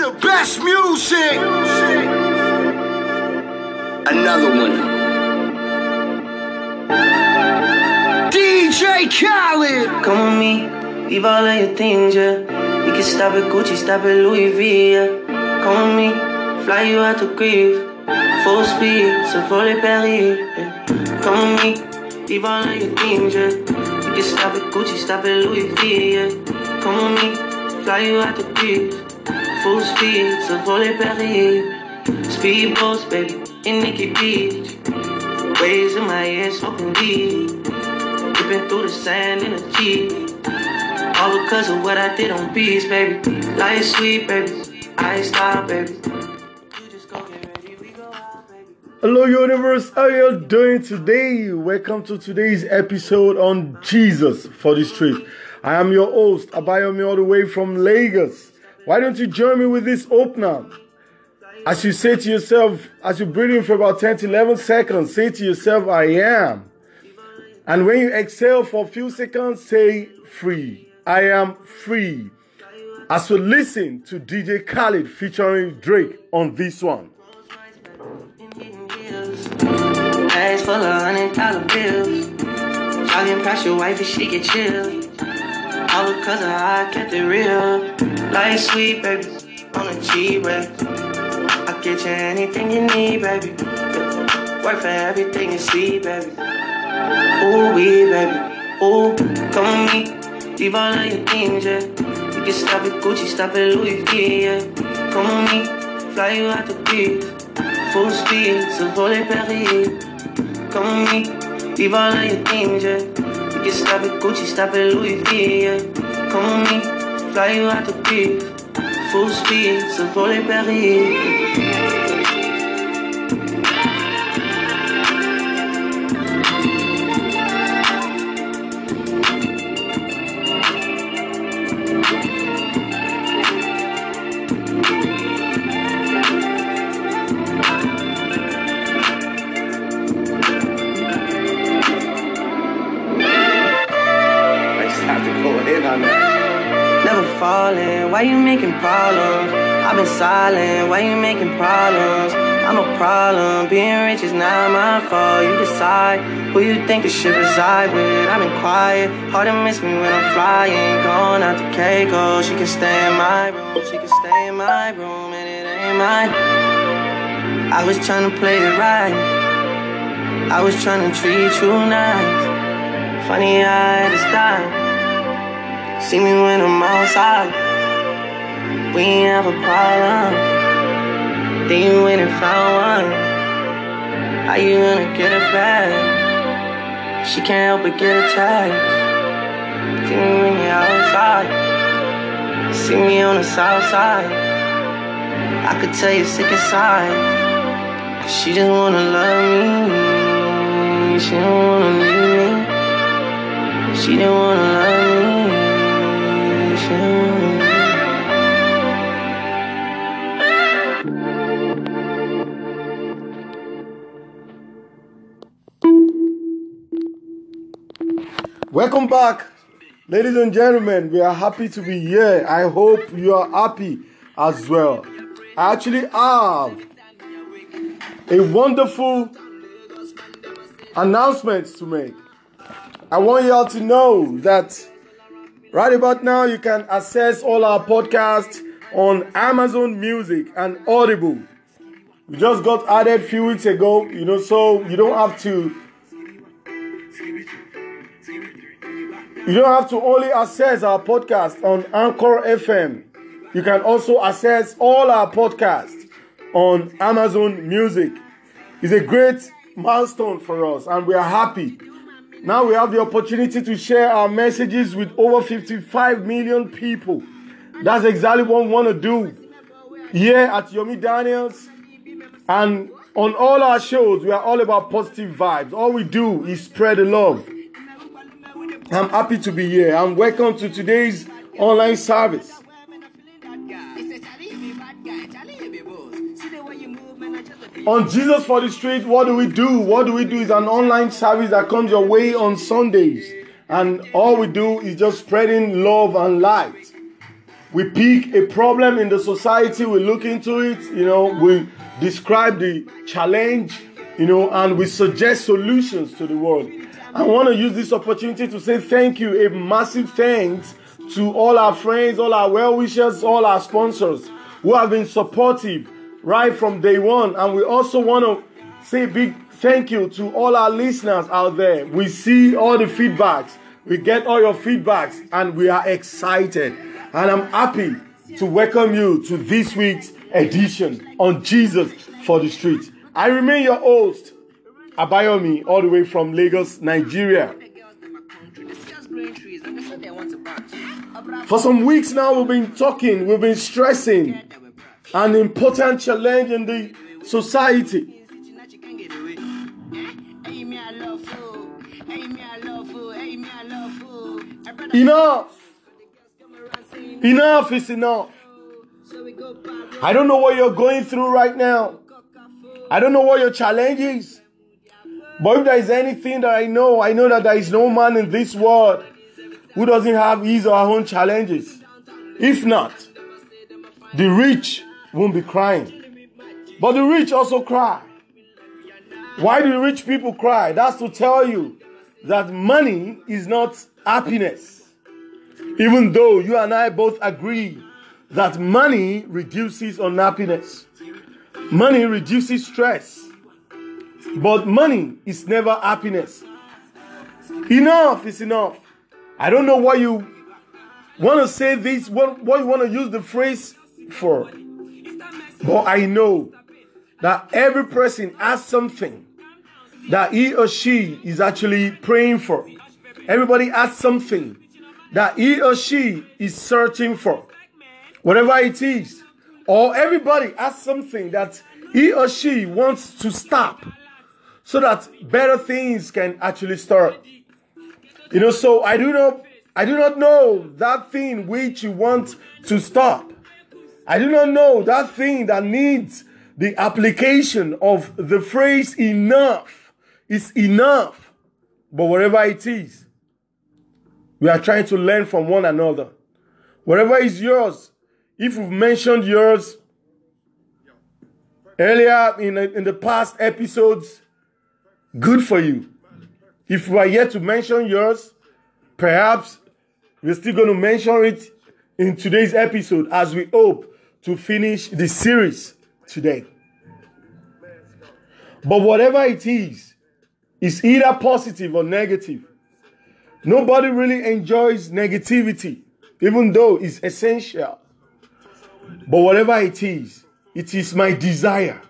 the best music. Another one. DJ Khaled. Come with me, leave all of your things, yeah. You can stop at Gucci, stop at Louis V, yeah. Come with me, fly you out to Greece. Full speed, so the Paris, yeah. Come with me, leave all of your things, yeah. You can stop at Gucci, stop at Louis V, yeah. Come with me, fly you out to Greece. Full speed, for the Paris. Speedboats, baby, in Nikki Beach. Waves in my ear, smoking weed. Dipping through the sand in a Jeep. All because of what I did on beats, baby. Life sweet, baby. I stop, baby. Hello, universe. How y'all doing today? Welcome to today's episode on Jesus for the Street. I am your host, Abayomi, all the way from Lagos. Why don't you join me with this opener? As you say to yourself, as you breathe in for about 10 to 11 seconds, say to yourself, I am. And when you exhale for a few seconds, say free. I am free. As we listen to DJ Khaled featuring Drake on this one. Full of hundred dollar bills. Your wife she get. Of how I kept it real. Life sweet, baby, on a cheap way. I get you anything you need, baby. Work for everything you see, baby. Ooh, we, baby. Ooh, come with me. Leave all of your things, yeah. You can stop at Gucci, stop at Louis V, yeah. Come with me, fly you out the beach. Full speed, so volley Paris. Come with me, leave all of your things, yeah. You can stop at Gucci, stop at Louis V, yeah. Come with me, fly you out to beach. Full speed, so volley Paris. Why you making problems? I've been silent, why you making problems? I'm a problem, being rich is not my fault. You decide who you think you should reside with. I've been quiet, hard to miss me when I'm flying. Going out to Keiko, she can stay in my room, she can stay in my room, and it ain't mine. I was trying to play it right, I was trying to treat you nice. Funny I had to stop. See me when I'm outside. We have a problem. Then you went and found one. How you gonna get it back? She can't help but get attached. See me when you're outside. See me on the south side. I could tell you're sick inside. She just wanna love me. She don't wanna leave me. She didn't wanna love me. Welcome back, ladies and gentlemen. We are happy to be here. I hope you are happy as well. I actually have a wonderful announcement to make. I want you all to know that right about now you can access all our podcasts on Amazon Music and Audible. We just got added a few weeks ago, you know, so you don't have to You don't have to only access our podcast on Anchor FM. You can also access all our podcasts on Amazon Music. It's a great milestone for us, and we are happy. Now we have the opportunity to share our messages with over 55 million people. That's exactly what we want to do here at Yomi Daniels. And on all our shows, we are all about positive vibes. All we do is spread the love. I'm happy to be here. And welcome to today's online service. On Jesus for the Street, what do we do? What do we do is an online service that comes your way on Sundays. And all we do is just spreading love and light. we pick a problem in the society, we look into it, you know, we describe the challenge, you know, and we suggest solutions to the world. I want to use this opportunity to say thank you, a massive thanks to all our friends, all our well wishers, all our sponsors who have been supportive right from day one. And we also want to say big thank you to all our listeners out there. We see all the feedbacks, we get all your feedbacks, and we are excited. And I'm happy to welcome you to this week's edition on Jesus for the Street. I remain your host, Abayomi, all the way from Lagos, Nigeria. For some weeks now, we've been talking, we've been stressing an important challenge in the society. Enough! Enough is enough. I don't know what you're going through right now. I don't know what your challenge is. But if there is anything that I know, I know that there is no man in this world who doesn't have his or her own challenges. If not, the rich won't be crying. But the rich also cry. Why do rich people cry? That's to tell you that money is not happiness. Even though you and I both agree that money reduces unhappiness, money reduces stress, but money is never happiness. Enough is enough. I don't know why you want to say this, what, what you want to use the phrase for. But I know that every person has something that he or she is actually praying for. Everybody has something that he or she is searching for. Whatever it is. Or everybody has something that he or she wants to stop so that better things can actually start. You know, so I do not I do not know that thing which you want to stop. I do not know that thing that needs the application of the phrase enough is enough. But whatever it is, we are trying to learn from one another. Whatever is yours, if we've mentioned yours earlier in, in the past episodes, good for you. If we are yet to mention yours, perhaps we're still going to mention it in today's episode as we hope to finish the series today. But whatever it is, it's either positive or negative. Nobody really enjoys negativity, even though it's essential. But whatever it is, it is my desire,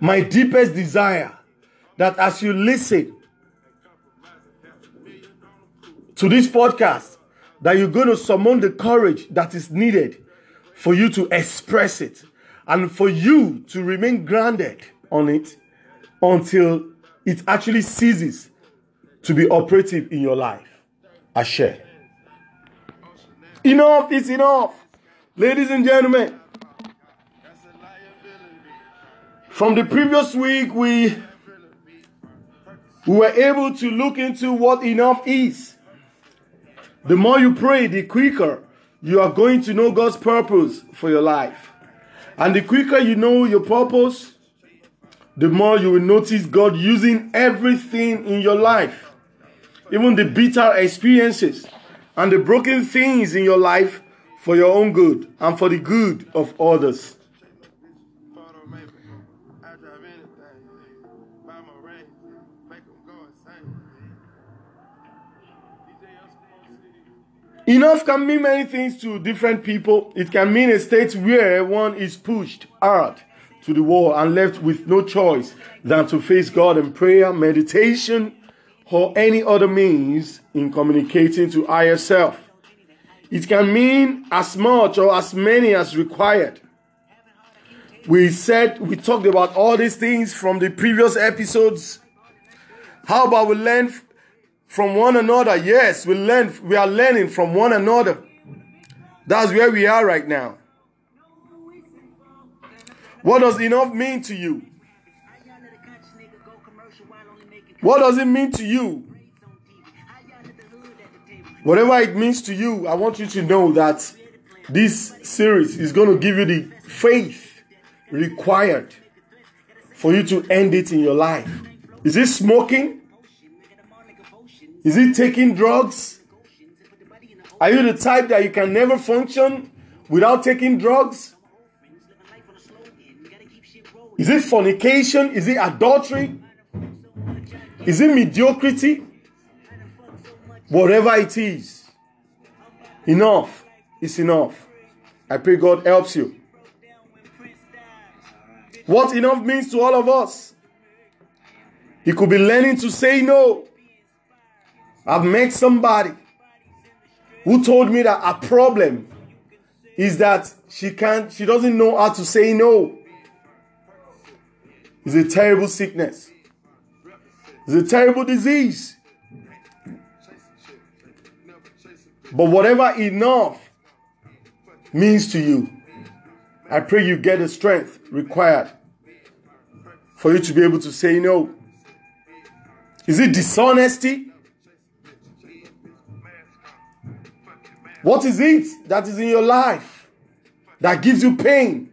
my deepest desire, that as you listen to this podcast, that you're going to summon the courage that is needed for you to express it and for you to remain grounded on it until it actually ceases to be operative in your life. Ashe. Enough is enough. Ladies and gentlemen, from the previous week, we, we were able to look into what enough is. The more you pray, the quicker you are going to know God's purpose for your life. And the quicker you know your purpose, the more you will notice God using everything in your life, even the bitter experiences and the broken things in your life for your own good and for the good of others. Enough can mean many things to different people. It can mean a state where one is pushed hard to the wall and left with no choice than to face God in prayer, meditation, or any other means in communicating to higher self. It can mean as much or as many as required. We said, we talked about all these things from the previous episodes. How about we learn from one another. Yes, we learn we are learning from one another. That's where we are right now. What does enough mean to you? What does it mean to you? Whatever it means to you, I want you to know that this series is going to give you the faith required for you to end it in your life. Is it smoking? Is it taking drugs? Are you the type that you can never function without taking drugs? Is it fornication? Is it adultery? Is it mediocrity? Whatever it is, enough is enough. I pray God helps you. What enough means to all of us. It could be learning to say no. I've met somebody who told me that a problem is that she can't, she doesn't know how to say no. It's a terrible sickness. It's a terrible disease. But whatever enough means to you, I pray you get the strength required for you to be able to say no. Is it dishonesty? What is it that is in your life that gives you pain?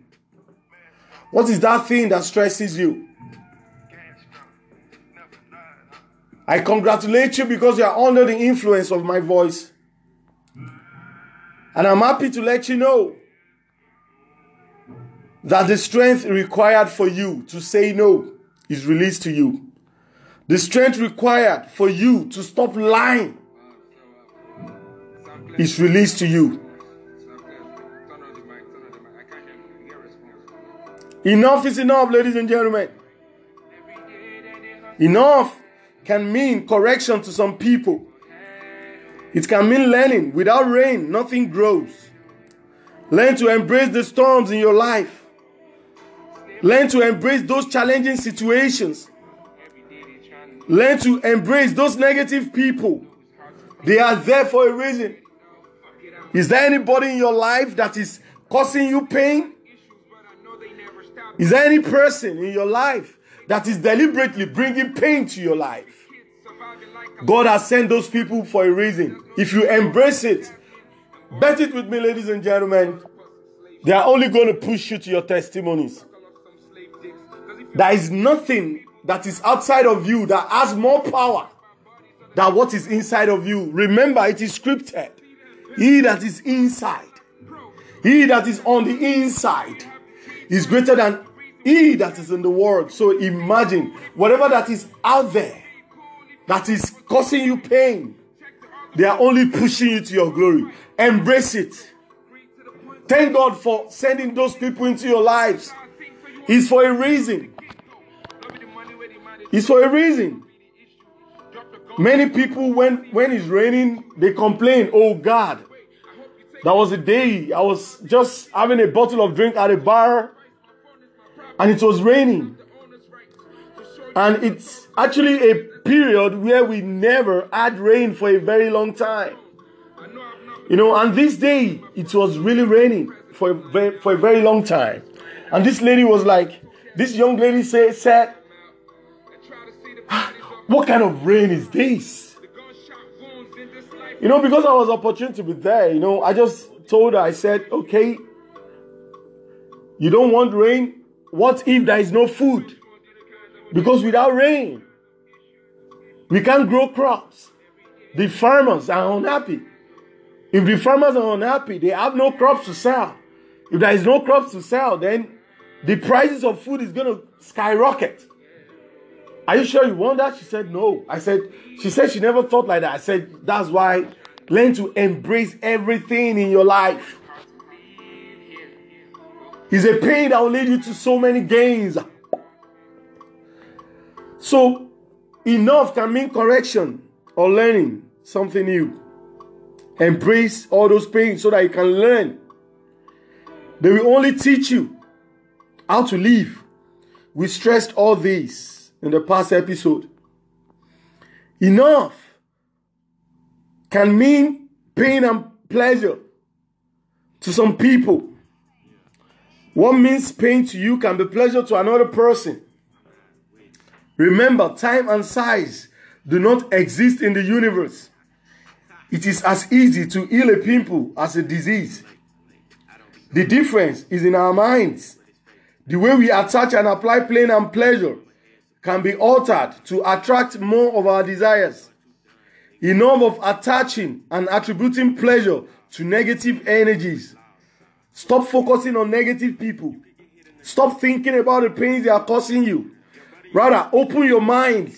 What is that thing that stresses you? I congratulate you because you are under the influence of my voice. And I'm happy to let you know that the strength required for you to say no is released to you. The strength required for you to stop lying is released to you. Enough is enough, ladies and gentlemen. Enough can mean correction to some people. It can mean learning. Without rain, nothing grows. Learn to embrace the storms in your life. Learn to embrace those challenging situations. Learn to embrace those negative people. They are there for a reason. Is there anybody in your life that is causing you pain? Is there any person in your life that is deliberately bringing pain to your life? God has sent those people for a reason. If you embrace it, bet it with me, ladies and gentlemen, they are only going to push you to your testimonies. There is nothing that is outside of you that has more power than what is inside of you. Remember, it is scripted. He that is inside, he that is on the inside, is greater than he that is in the world. So imagine whatever that is out there that is causing you pain, they are only pushing you to your glory. Embrace it. Thank God for sending those people into your lives. It's for a reason. It's for a reason. Many people, when, when it's raining, they complain, Oh God, that was a day I was just having a bottle of drink at a bar and it was raining. And it's actually a period where we never had rain for a very long time. You know, and this day it was really raining for a very, for a very long time. And this lady was like, this young lady say, said, ah, What kind of rain is this? You know, because I was opportune to be there, you know, I just told her, I said, okay, you don't want rain? What if there is no food? Because without rain, we can't grow crops. The farmers are unhappy. If the farmers are unhappy, they have no crops to sell. If there is no crops to sell, then the prices of food is going to skyrocket. Are you sure you want that? She said, No. I said, She said she never thought like that. I said, That's why learn to embrace everything in your life. It's a pain that will lead you to so many gains. So, enough can mean correction or learning something new. Embrace all those pains so that you can learn. They will only teach you how to live. We stressed all this in the past episode. Enough can mean pain and pleasure to some people. What means pain to you can be pleasure to another person. Remember, time and size do not exist in the universe. It is as easy to heal a pimple as a disease. The difference is in our minds. The way we attach and apply pain and pleasure can be altered to attract more of our desires. Enough of attaching and attributing pleasure to negative energies. Stop focusing on negative people. Stop thinking about the pains they are causing you. Rather, open your mind.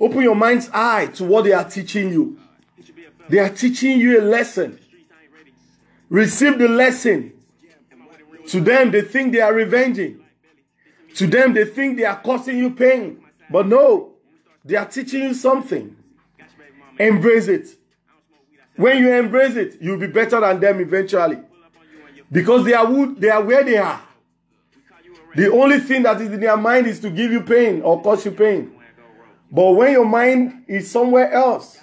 Open your mind's eye to what they are teaching you. They are teaching you a lesson. Receive the lesson. To them, they think they are revenging. To them, they think they are causing you pain. But no, they are teaching you something. Embrace it. When you embrace it, you'll be better than them eventually. Because they are who, they are where they are. The only thing that is in their mind is to give you pain or cause you pain. But when your mind is somewhere else,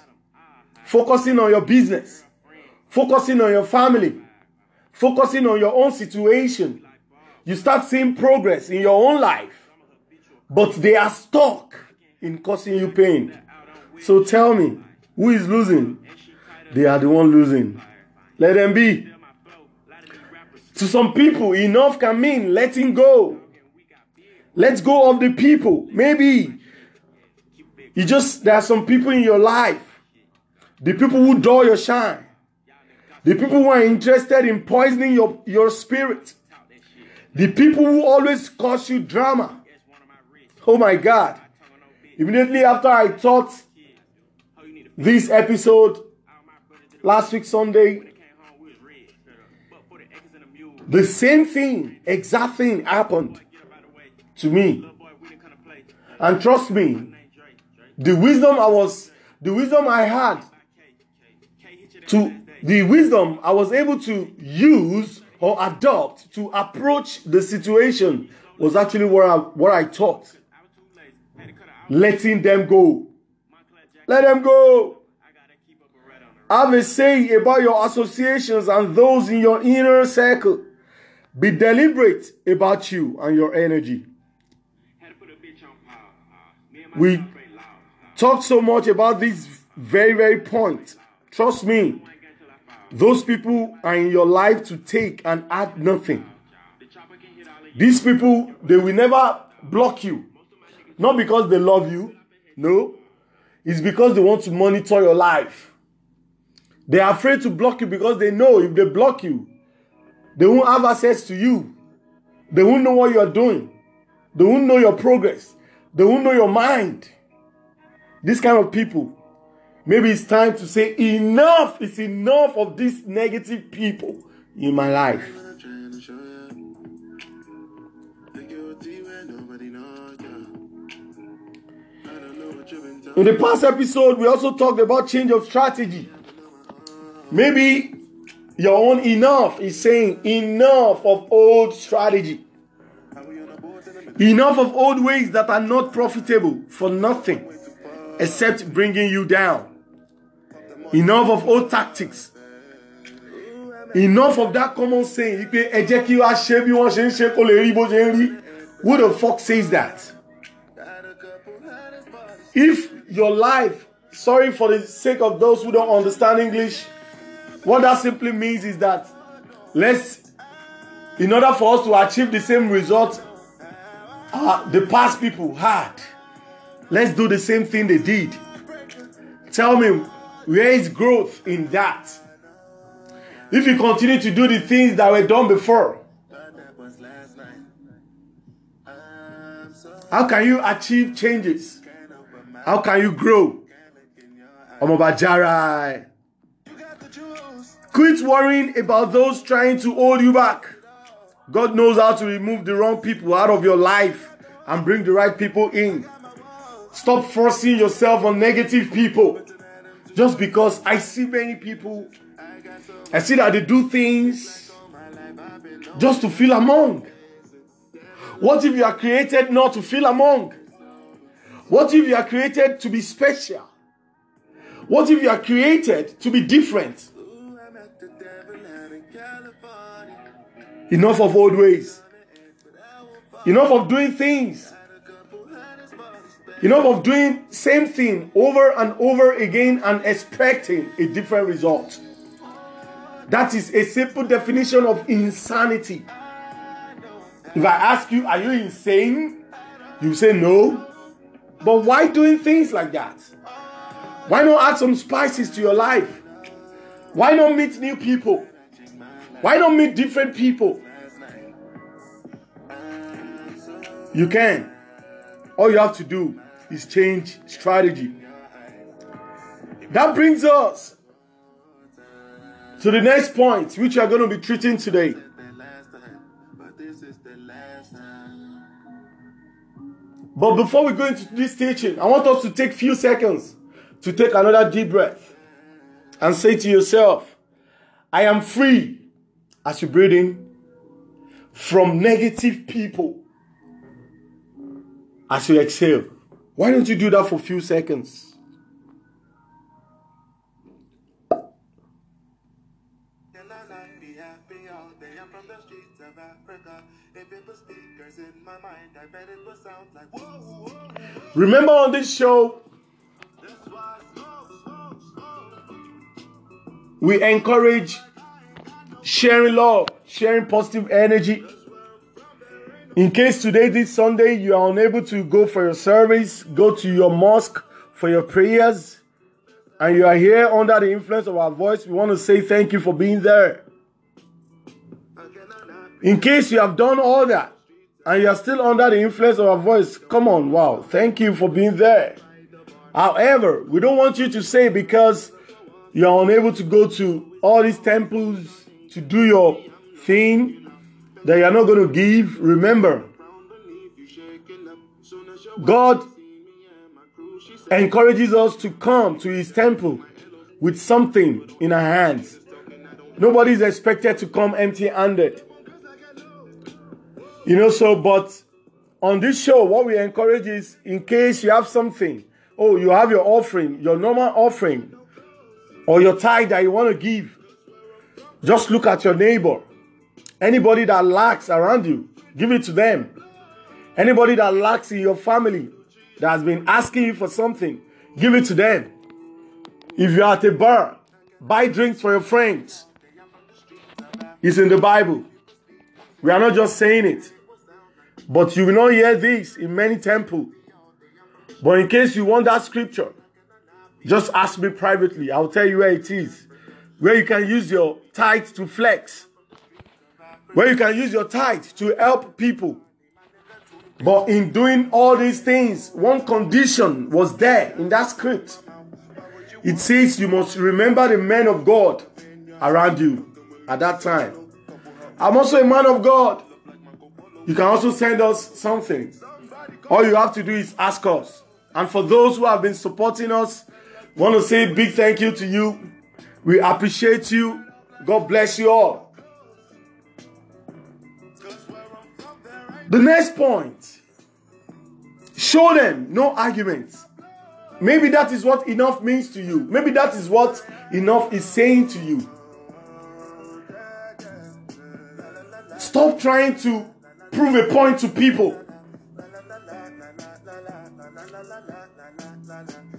focusing on your business, focusing on your family, focusing on your own situation, you start seeing progress in your own life. But they are stuck in causing you pain. So tell me, who is losing? They are the one losing. Let them be. To some people, enough can mean letting go. Let go of the people. Maybe you just there are some people in your life, the people who draw your shine, the people who are interested in poisoning your, your spirit, the people who always cause you drama. Oh my God. Immediately after I taught this episode last week, Sunday, the same thing, exact thing happened to me. And trust me, the wisdom I was, the wisdom I had to, the wisdom I was able to use or adopt to approach the situation was actually what I, what I taught. Letting them go. Let them go. Have a saying about your associations and those in your inner circle. Be deliberate about you and your energy. We talk so much about this very, very point. Trust me, those people are in your life to take and add nothing. These people, they will never block you. Not because they love you, no. It's because they want to monitor your life. They are afraid to block you because they know if they block you, they won't have access to you. They won't know what you are doing. They won't know your progress. They won't know your mind. This kind of people. Maybe it's time to say enough. It's enough of these negative people in my life. In the past episode, we also talked about change of strategy. Maybe your own enough is saying enough of old strategy. Enough of old ways that are not profitable for nothing except bringing you down. Enough of old tactics. Enough of that common saying. Who the fuck says that? If your life, sorry for the sake of those who don't understand English, what that simply means is that let's, in order for us to achieve the same result uh, the past people had, let's do the same thing they did. Tell me, where is growth in that? If you continue to do the things that were done before, how can you achieve changes? How can you grow? Omobajara. Quit worrying about those trying to hold you back. God knows how to remove the wrong people out of your life and bring the right people in. Stop forcing yourself on negative people. Just because I see many people, I see that they do things just to feel among. What if you are created not to feel among? What if you are created to be special? What if you are created to be different? Enough of old ways. Enough of doing things. Enough of doing same thing over and over again and expecting a different result. That is a simple definition of insanity. If I ask you, are you insane? You say no. But why doing things like that? Why not add some spices to your life? Why not meet new people? Why not meet different people? You can. All you have to do is change strategy. That brings us to the next point, which we are going to be treating today. But before we go into this teaching, I want us to take a few seconds to take another deep breath and say to yourself, I am free as you breathe in from negative people as you exhale. Why don't you do that for a few seconds? Remember on this show, we encourage sharing love, sharing positive energy. In case today, this Sunday, you are unable to go for your service, go to your mosque for your prayers, and you are here under the influence of our voice, we want to say thank you for being there. In case you have done all that, and you are still under the influence of our voice, come on, wow, thank you for being there. However, we don't want you to say because you are unable to go to all these temples to do your thing that you are not going to give. Remember, God encourages us to come to His temple with something in our hands. Nobody is expected to come empty handed. You know, so, but on this show, what we encourage is in case you have something, oh, you have your offering, your normal offering, or your tithe that you want to give, just look at your neighbor. Anybody that lacks around you, give it to them. Anybody that lacks in your family that has been asking you for something, give it to them. If you're at a bar, buy drinks for your friends. It's in the Bible. We are not just saying it. But you will not hear this in many temples. But in case you want that scripture, just ask me privately. I'll tell you where it is. Where you can use your tithe to flex. Where you can use your tithe to help people. But in doing all these things, one condition was there in that script. It says you must remember the men of God around you at that time. I'm also a man of God. You can also send us something. All you have to do is ask us. And for those who have been supporting us, want to say big thank you to you. We appreciate you. God bless you all. The next point show them no arguments. Maybe that is what enough means to you. Maybe that is what enough is saying to you. Stop trying to prove a point to people.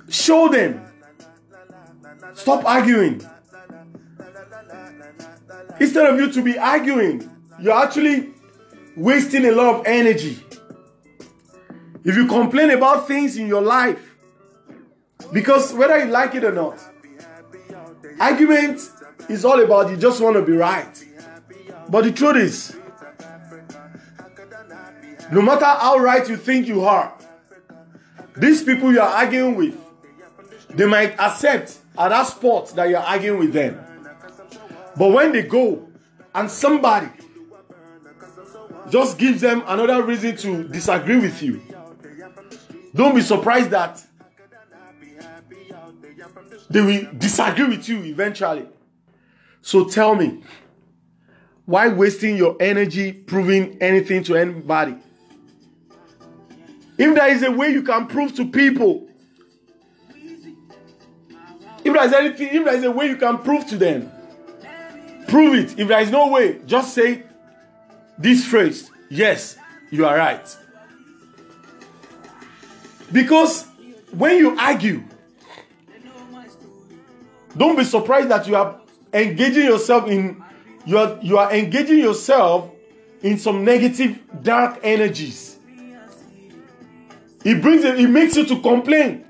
Show them. Stop arguing. Instead of you to be arguing, you're actually wasting a lot of energy. If you complain about things in your life, because whether you like it or not, argument is all about you just want to be right. But the truth is, no matter how right you think you are, these people you are arguing with, they might accept at that spot that you're arguing with them. But when they go and somebody just gives them another reason to disagree with you, don't be surprised that they will disagree with you eventually. So tell me, why wasting your energy proving anything to anybody? If there is a way you can prove to people, if there is anything, if there is a way you can prove to them, prove it. If there is no way, just say this phrase Yes, you are right. Because when you argue, don't be surprised that you are engaging yourself in you are you are engaging yourself in some negative dark energies. It brings it, it makes you to complain.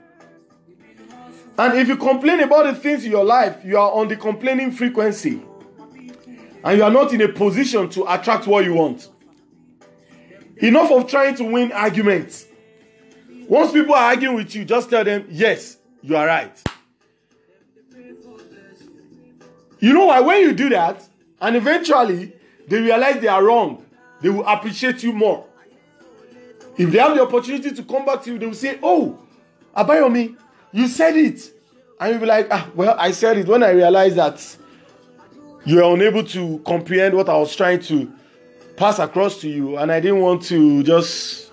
And if you complain about the things in your life, you are on the complaining frequency. And you are not in a position to attract what you want. Enough of trying to win arguments. Once people are arguing with you, just tell them, yes, you are right. You know why? When you do that, and eventually they realize they are wrong, they will appreciate you more. If they have the opportunity to come back to you, they will say, Oh, Abayomi, you said it. And you'll be like, Ah, well, I said it when I realized that you are unable to comprehend what I was trying to pass across to you, and I didn't want to just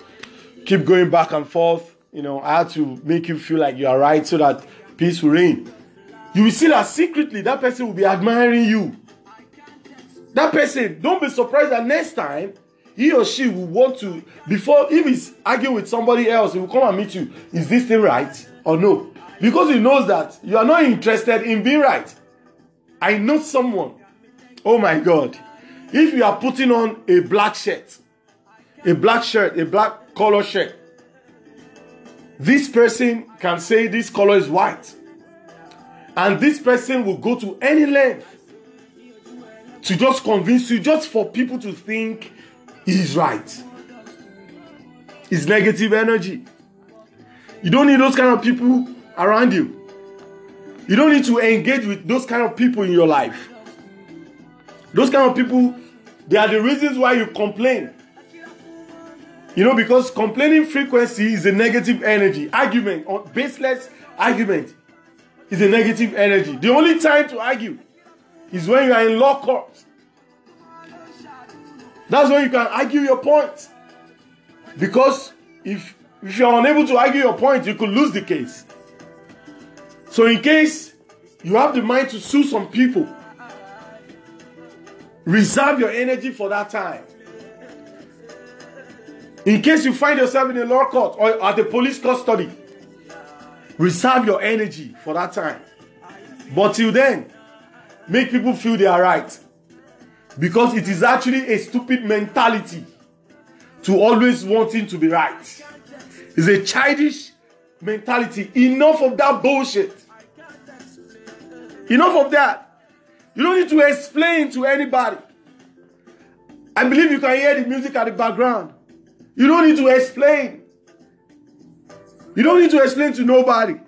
keep going back and forth. You know, I had to make you feel like you are right so that peace will reign. You will see that secretly that person will be admiring you. That person, don't be surprised that next time he or she will want to, before if he's arguing with somebody else, he will come and meet you. Is this thing right or no? Because he knows that you are not interested in being right. I know someone. Oh my God. If you are putting on a black shirt, a black shirt, a black color shirt, this person can say this color is white. And this person will go to any length to just convince you, just for people to think he's right. It's negative energy. You don't need those kind of people around you. You don't need to engage with those kind of people in your life. Those kind of people, they are the reasons why you complain. You know, because complaining frequency is a negative energy. Argument, uh, baseless argument, is a negative energy. The only time to argue is when you are in law court. That's when you can argue your point. Because if, if you are unable to argue your point, you could lose the case. So, in case you have the mind to sue some people, reserve your energy for that time. In case you find yourself in a law court or at the police custody, reserve your energy for that time. But till then, make people feel they are right. Because it is actually a stupid mentality to always wanting to be right. It's a childish mentality. Enough of that bullshit. Enough of that. You don't need to explain to anybody. I believe you can hear the music at the background. You don't need to explain. You don't need to explain to nobody.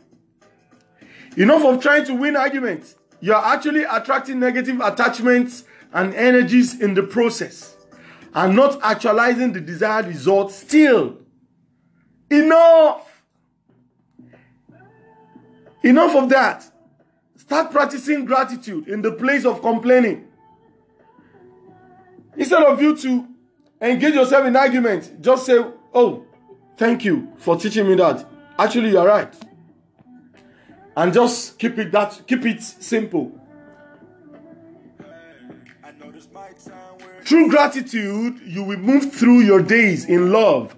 Enough of trying to win arguments. You are actually attracting negative attachments and energies in the process and not actualizing the desired result still. Enough. Enough of that. Start practicing gratitude in the place of complaining. Instead of you to engage yourself in argument, just say, Oh, thank you for teaching me that. Actually, you're right. And just keep it that keep it simple. Through gratitude, you will move through your days in love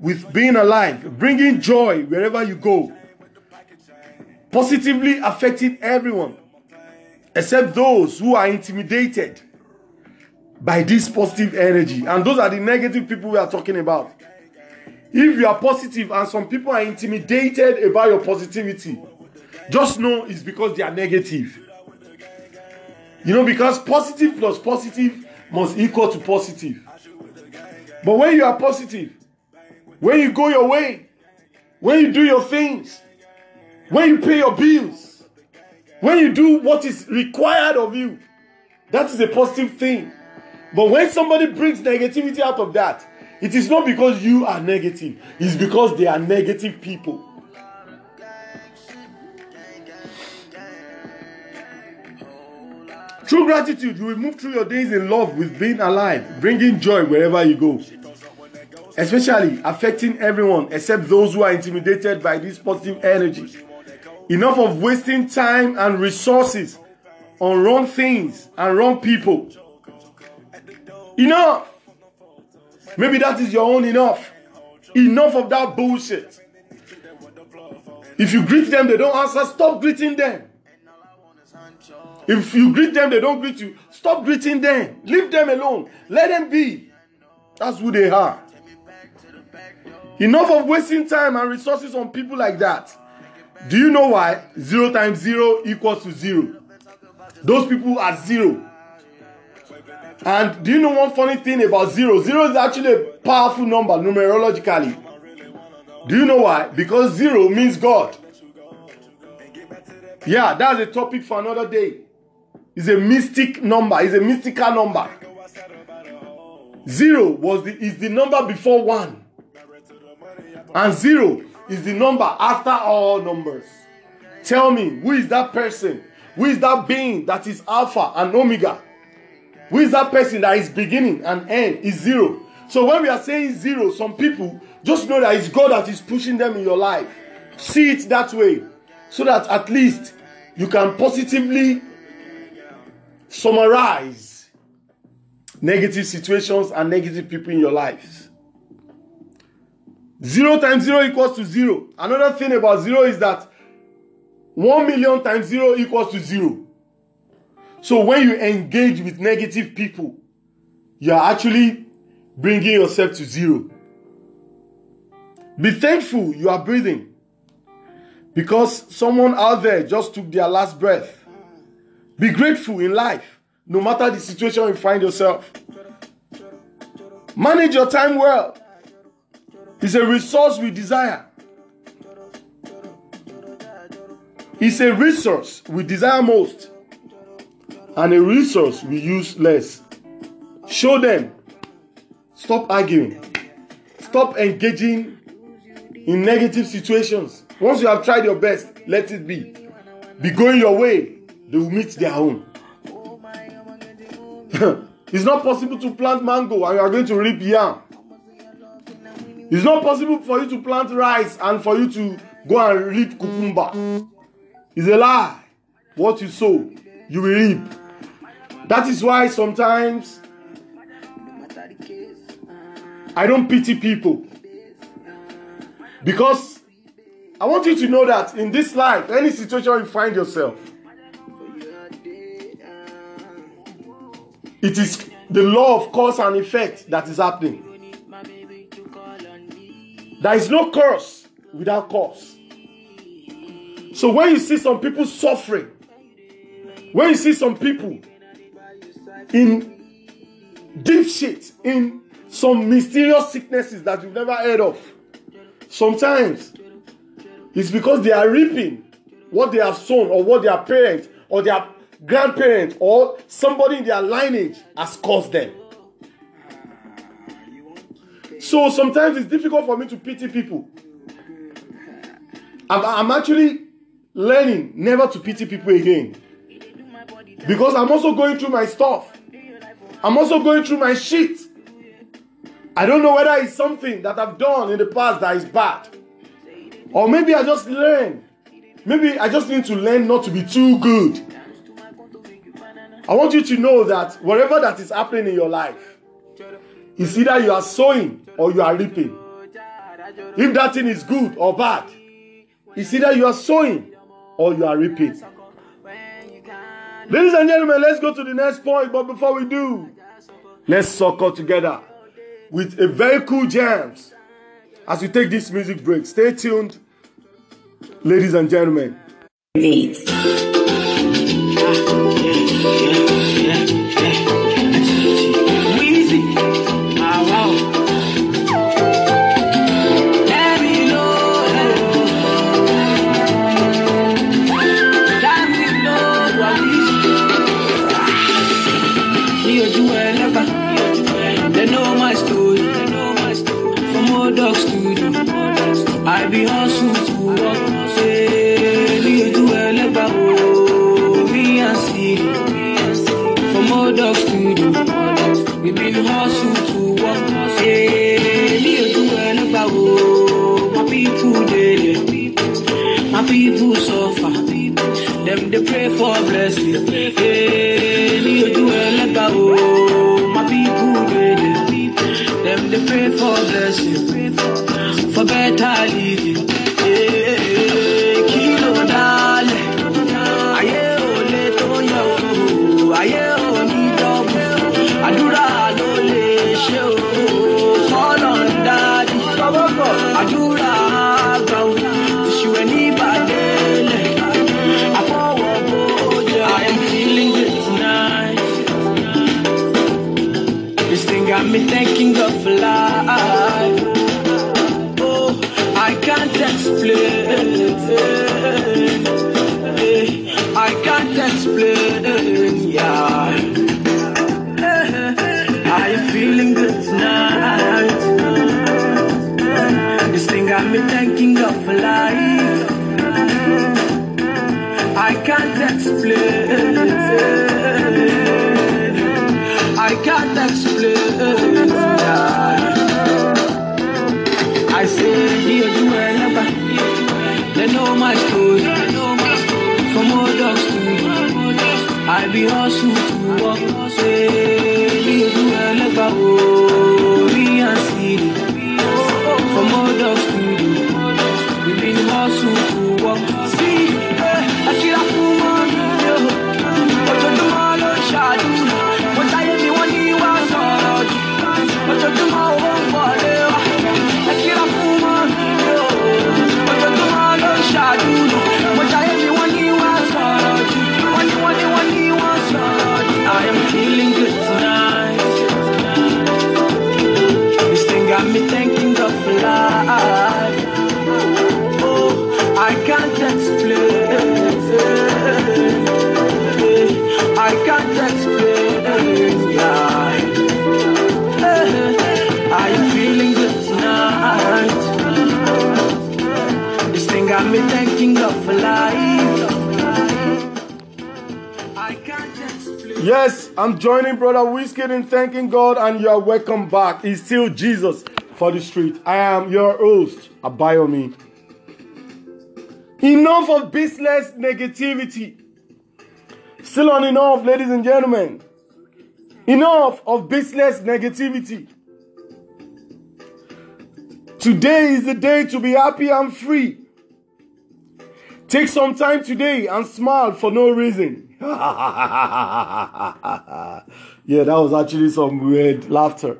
with being alive, bringing joy wherever you go, positively affecting everyone except those who are intimidated by this positive energy. And those are the negative people we are talking about. If you are positive and some people are intimidated about your positivity, just know it's because they are negative. You know, because positive plus positive must equal to positive. But when you are positive, when you go your way, when you do your things, when you pay your bills, when you do what is required of you, that is a positive thing. But when somebody brings negativity out of that, it is not because you are negative, it's because they are negative people. Through gratitude, you will move through your days in love with being alive, bringing joy wherever you go. Especially affecting everyone except those who are intimidated by this positive energy. Enough of wasting time and resources on wrong things and wrong people. Enough. Maybe that is your own enough. Enough of that bullshit. If you greet them, they don't answer, stop greeting them. If you greet them, they don't greet you. Stop greeting them. Leave them alone. Let them be. That's who they are. Enough of wasting time and resources on people like that. Do you know why? Zero times zero equals to zero. Those people are zero. And do you know one funny thing about zero? Zero is actually a powerful number numerologically. Do you know why? Because zero means God. Yeah, that's a topic for another day. It's a mystic number, it's a mystical number. Zero was the is the number before one. And zero is the number after all numbers. Tell me, who is that person? Who is that being that is Alpha and Omega? Who is that person that is beginning and end is zero? So when we are saying zero, some people just know that it's God that is pushing them in your life. See it that way so that at least you can positively summarize negative situations and negative people in your life. 0 times 0 equals to 0. Another thing about 0 is that 1 million times 0 equals to 0. So when you engage with negative people, you are actually bringing yourself to zero. Be thankful you are breathing because someone out there just took their last breath. Be grateful in life, no matter the situation you find yourself. Manage your time well. It's a resource we desire. It's a resource we desire most and a resource we use less. Show them. Stop arguing. Stop engaging in negative situations. Once you have tried your best, let it be. Be going your way, they will meet their own. it's not possible to plant mango and you are going to reap yam. It's not possible for you to plant rice and for you to go and reap cucumber. It's a lie. What you sow, you will reap. That is why sometimes I don't pity people. Because I want you to know that in this life, any situation you find yourself, it is the law of cause and effect that is happening. There is no curse without cause. So when you see some people suffering, when you see some people in deep shit, in some mysterious sicknesses that you've never heard of. Sometimes it's because they are reaping what they have sown or what their parents or their grandparents or somebody in their lineage has caused them. So sometimes it's difficult for me to pity people. I'm, I'm actually learning never to pity people again. Because I'm also going through my stuff. I'm also going through my shit. I don't know whether it's something that I've done in the past that is bad. Or maybe I just learn. Maybe I just need to learn not to be too good. I want you to know that whatever that is happening in your life, it's either you are sowing or you are reaping. If that thing is good or bad, it's either you are sowing or you are reaping. Ladies and gentlemen, let's go to the next point. But before we do, let's suckle together with a very cool jams as we take this music break. Stay tuned, ladies and gentlemen. Weezy. Yes, I'm joining Brother Whiskey in thanking God, and you are welcome back. It's still Jesus for the street. I am your host, Abayomi. Enough of business negativity. Still on enough, ladies and gentlemen. Enough of business negativity. Today is the day to be happy and free. Take some time today and smile for no reason. yeah, that was actually some weird laughter.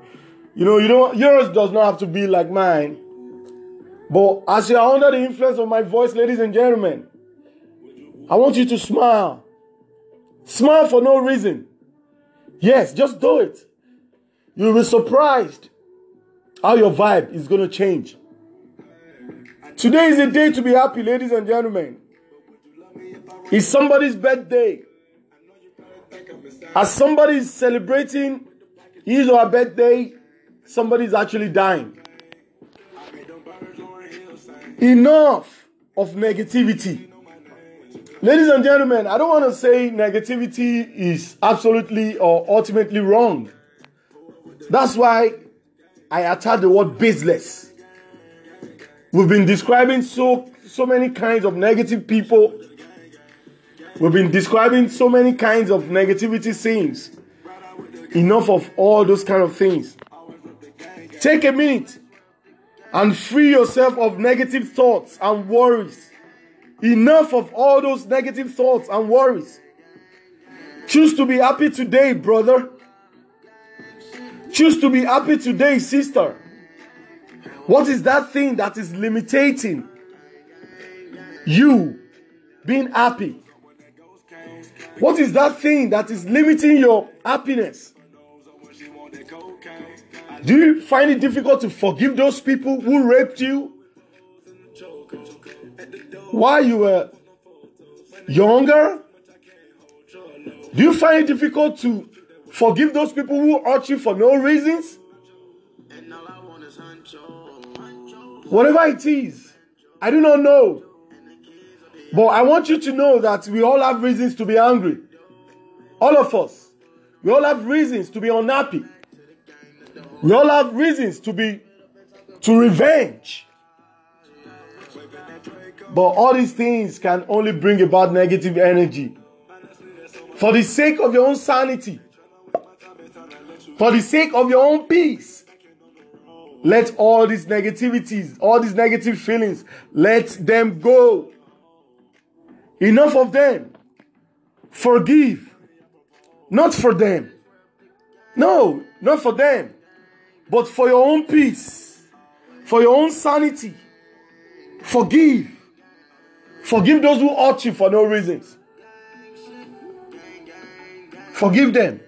You know, you know, yours does not have to be like mine. But as you are under the influence of my voice, ladies and gentlemen, I want you to smile. Smile for no reason. Yes, just do it. You'll be surprised how your vibe is going to change. Today is a day to be happy, ladies and gentlemen. It's somebody's birthday. As somebody is celebrating his or her birthday, somebody is actually dying. Enough of negativity. Ladies and gentlemen, I don't want to say negativity is absolutely or ultimately wrong. That's why I attack the word baseless. We've been describing so so many kinds of negative people. We've been describing so many kinds of negativity scenes. Enough of all those kind of things. Take a minute and free yourself of negative thoughts and worries. Enough of all those negative thoughts and worries. Choose to be happy today, brother. Choose to be happy today, sister. What is that thing that is limiting you being happy? What is that thing that is limiting your happiness? Do you find it difficult to forgive those people who raped you while you were younger? Do you find it difficult to forgive those people who hurt you for no reasons? Whatever it is, I do not know. But I want you to know that we all have reasons to be angry. All of us. We all have reasons to be unhappy. We all have reasons to be to revenge. But all these things can only bring about negative energy. For the sake of your own sanity, for the sake of your own peace, let all these negativities, all these negative feelings, let them go. Enough of them. Forgive. Not for them. No, not for them. But for your own peace. For your own sanity. Forgive. Forgive those who hurt you for no reasons. Forgive them.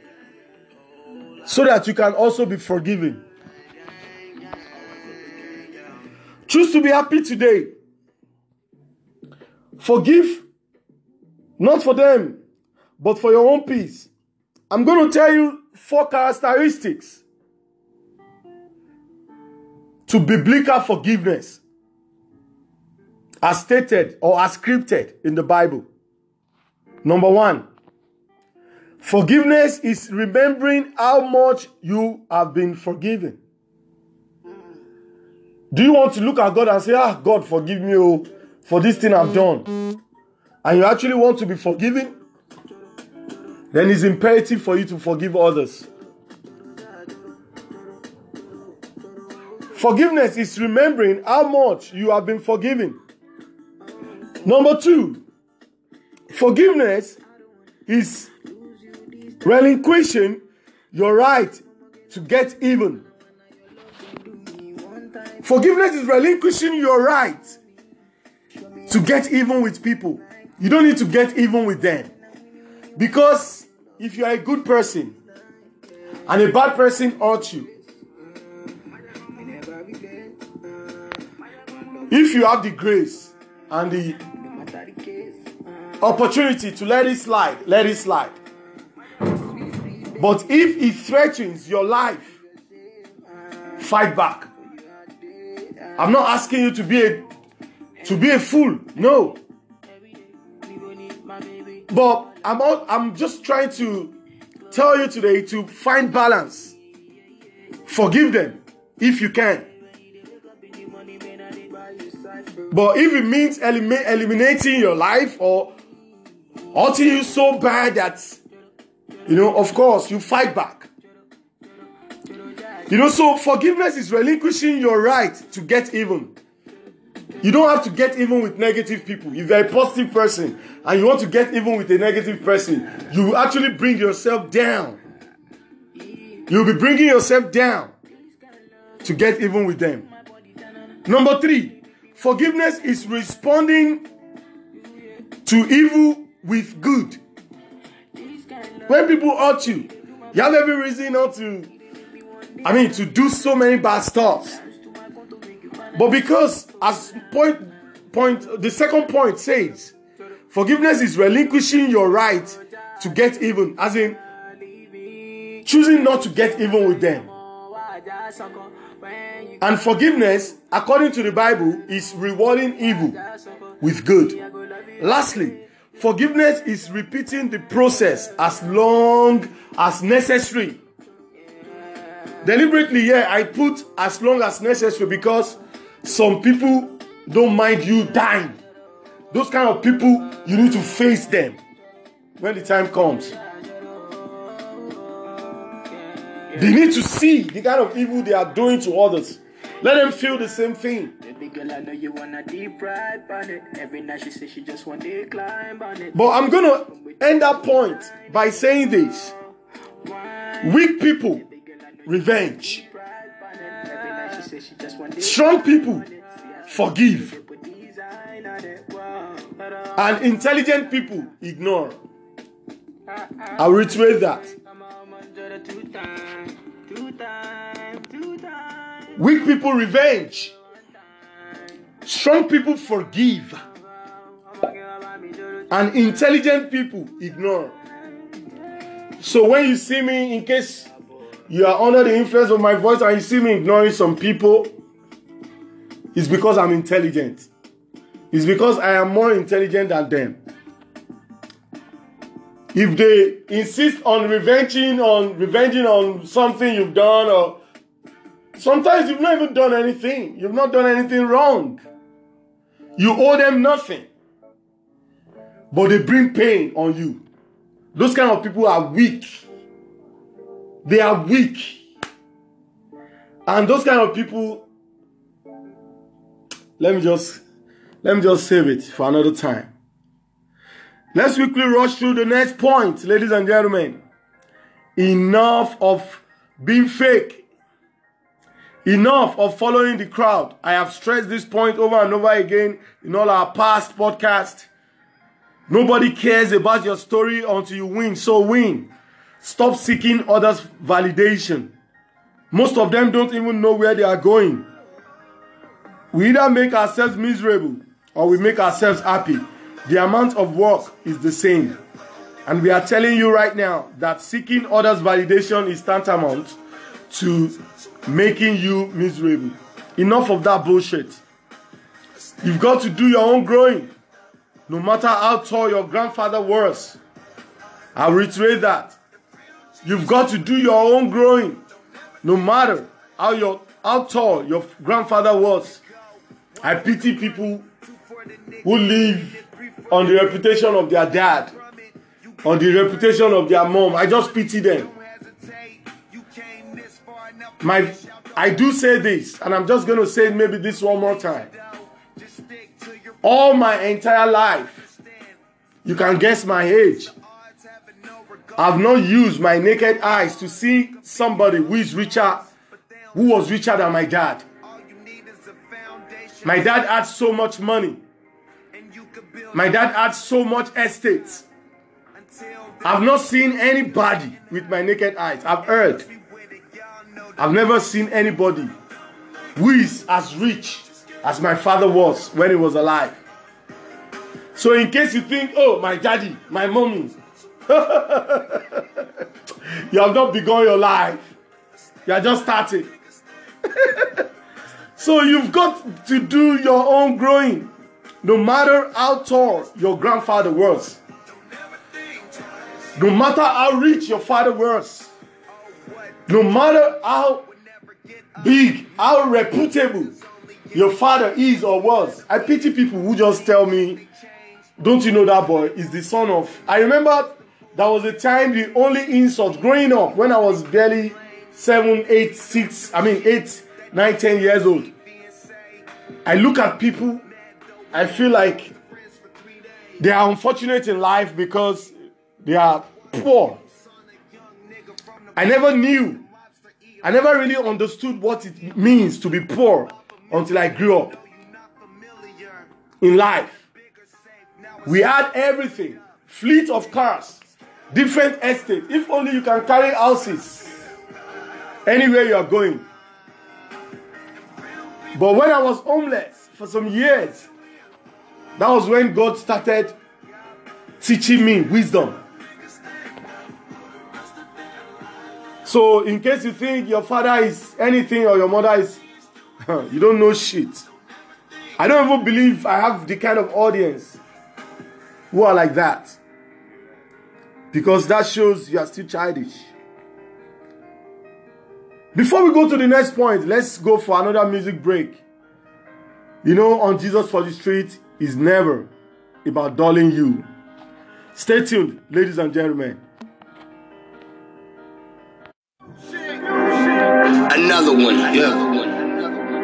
so that you can also be forgiven. Choose to be happy today. Forgive, not for them, but for your own peace. I'm going to tell you four characteristics to biblical forgiveness as stated or as scripted in the Bible. Number one, forgiveness is remembering how much you have been forgiven. Do you want to look at God and say, Ah, God, forgive me oh, for this thing I've done? And you actually want to be forgiven? Then it's imperative for you to forgive others. Forgiveness is remembering how much you have been forgiven. Number two, forgiveness is relinquishing your right to get even. Forgiveness is relinquishing your right to get even with people. You don't need to get even with them. Because if you are a good person and a bad person hurts you, if you have the grace and the opportunity to let it slide, let it slide. But if it threatens your life, fight back. I'm not asking you to be a to be a fool. No. But I'm all, I'm just trying to tell you today to find balance. Forgive them if you can. But if it means elim- eliminating your life or hurting you so bad that, you know, of course, you fight back. You know, so forgiveness is relinquishing your right to get even. You don't have to get even with negative people. If you're a positive person and you want to get even with a negative person, you will actually bring yourself down. You'll be bringing yourself down to get even with them. Number three, forgiveness is responding to evil with good. When people hurt you, you have every reason not to, I mean, to do so many bad stuff. But because, as point, point, the second point says, forgiveness is relinquishing your right to get even, as in choosing not to get even with them. And forgiveness, according to the Bible, is rewarding evil with good. Lastly, forgiveness is repeating the process as long as necessary. Deliberately, yeah, I put as long as necessary because some people don't mind you dying. Those kind of people, you need to face them when the time comes. They need to see the kind of evil they are doing to others. Let them feel the same thing. Baby girl, I know you wanna deep ride on it. Every night she says she just want to climb on it. But I'm gonna end that point by saying this weak people, revenge. Strong people, forgive. And intelligent people, ignore. I'll reiterate that. Weak people, revenge. Strong people, forgive. And intelligent people, ignore. So when you see me, in case you are under the influence of my voice and you see me ignoring some people, it's because I'm intelligent. It's because I am more intelligent than them. If they insist on revenging on revenging on something you've done, or sometimes you've not even done anything, you've not done anything wrong. You owe them nothing. But they bring pain on you. Those kind of people are weak. They are weak. And those kind of people, let me just let me just save it for another time. Let's quickly rush through the next point, ladies and gentlemen. Enough of being fake. Enough of following the crowd. I have stressed this point over and over again in all our past podcasts. Nobody cares about your story until you win. So win. Stop seeking others' validation. Most of them don't even know where they are going. We either make ourselves miserable or we make ourselves happy. The amount of work is the same. And we are telling you right now that seeking others' validation is tantamount to making you miserable. Enough of that bullshit. You've got to do your own growing, no matter how tall your grandfather was. I'll reiterate that. You've got to do your own growing, no matter how your how tall your grandfather was. I pity people who live on the reputation of their dad, on the reputation of their mom. I just pity them. My, I do say this, and I'm just to say maybe this one more time. All my entire life, you can guess my age. I've not used my naked eyes to see somebody who is richer, who was richer than my dad. My dad had so much money. My dad had so much estates. I've not seen anybody with my naked eyes. I've heard. I've never seen anybody who is as rich as my father was when he was alive. So, in case you think, oh, my daddy, my mommy, you have not begun your life, you are just starting. so, you've got to do your own growing, no matter how tall your grandfather was, no matter how rich your father was. No matter how big, how reputable your father is or was, I pity people who just tell me, Don't you know that boy is the son of. I remember there was a time the only insult growing up when I was barely seven, eight, six, I mean, eight, nine, ten years old. I look at people, I feel like they are unfortunate in life because they are poor. I never knew. I never really understood what it means to be poor until I grew up in life. We had everything fleet of cars, different estates. If only you can carry houses anywhere you are going. But when I was homeless for some years, that was when God started teaching me wisdom. So, in case you think your father is anything or your mother is, you don't know shit. I don't even believe I have the kind of audience who are like that. Because that shows you are still childish. Before we go to the next point, let's go for another music break. You know, on Jesus for the Street is never about dulling you. Stay tuned, ladies and gentlemen. Another one. Yeah.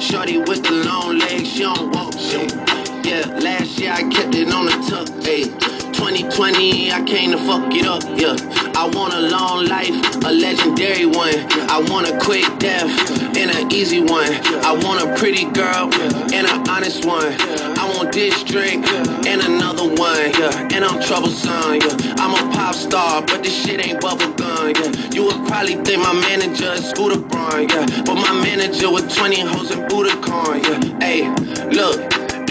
Shorty with the long legs, she don't walk. Ay. Yeah, last year I kept it on the tuck. Ay. 2020, I came to fuck it up. Yeah, I want a long life, a legendary one. I want a quick death and an easy one. I want a pretty girl and an honest one. This drink and another one. Yeah, and I'm troublesome. Yeah, I'm a pop star, but this shit ain't bubble gum. Yeah, you would probably think my manager is Scooter Braun. Yeah, but my manager with 20 hoes and Budokan. Yeah, hey, look.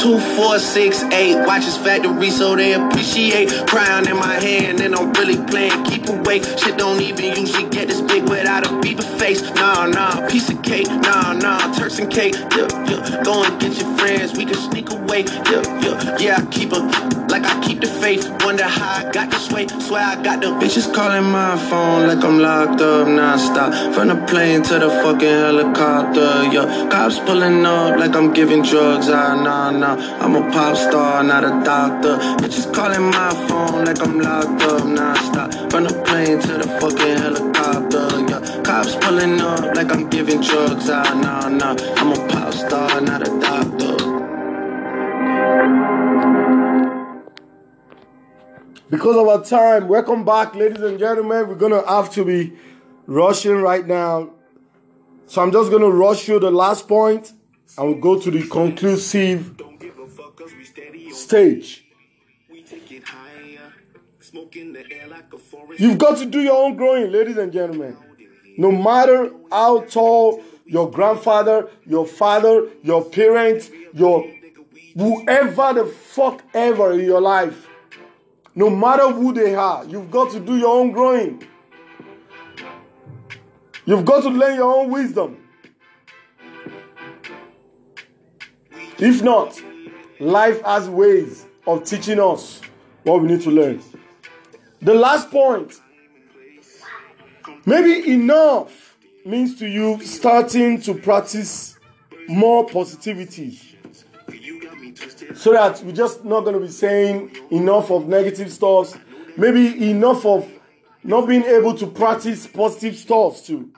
Two, four, six, eight. Watches factory so they appreciate. Crown in my hand and I'm really playing. Keep awake. Shit don't even usually get this big without a beaver face. Nah, nah. Piece of cake. Nah, nah. Turks and cake. Yeah, yeah. Go and get your friends. We can sneak away. Yeah, yeah. Yeah, I keep a like I keep the faith. Wonder how I got this way. Swear I got the bitches calling my phone like I'm locked up nonstop. From the plane to the fucking helicopter. Yeah, cops pulling up like I'm giving drugs. Ah, nah, nah. I'm a pop star, not a doctor. Bitches calling my phone like I'm locked up non-stop. From the plane to the fucking helicopter, yeah. Cops pulling up like I'm giving drugs, ah, nah, nah. I'm a pop star, not a doctor. Because of our time, welcome back, ladies and gentlemen. We're gonna have to be rushing right now. So I'm just gonna rush you the last point and we'll go to the conclusive stage. You've got to do your own growing, ladies and gentlemen. No matter how tall your grandfather, your father, your parents, your whoever the fuck ever in your life, no matter who they are, you've got to do your own growing. You've got to learn your own wisdom. If not, life has ways of teaching us what we need to learn. The last point maybe enough means to you starting to practice more positivity. So that we're just not going to be saying enough of negative stuff. Maybe enough of not being able to practice positive stuff too.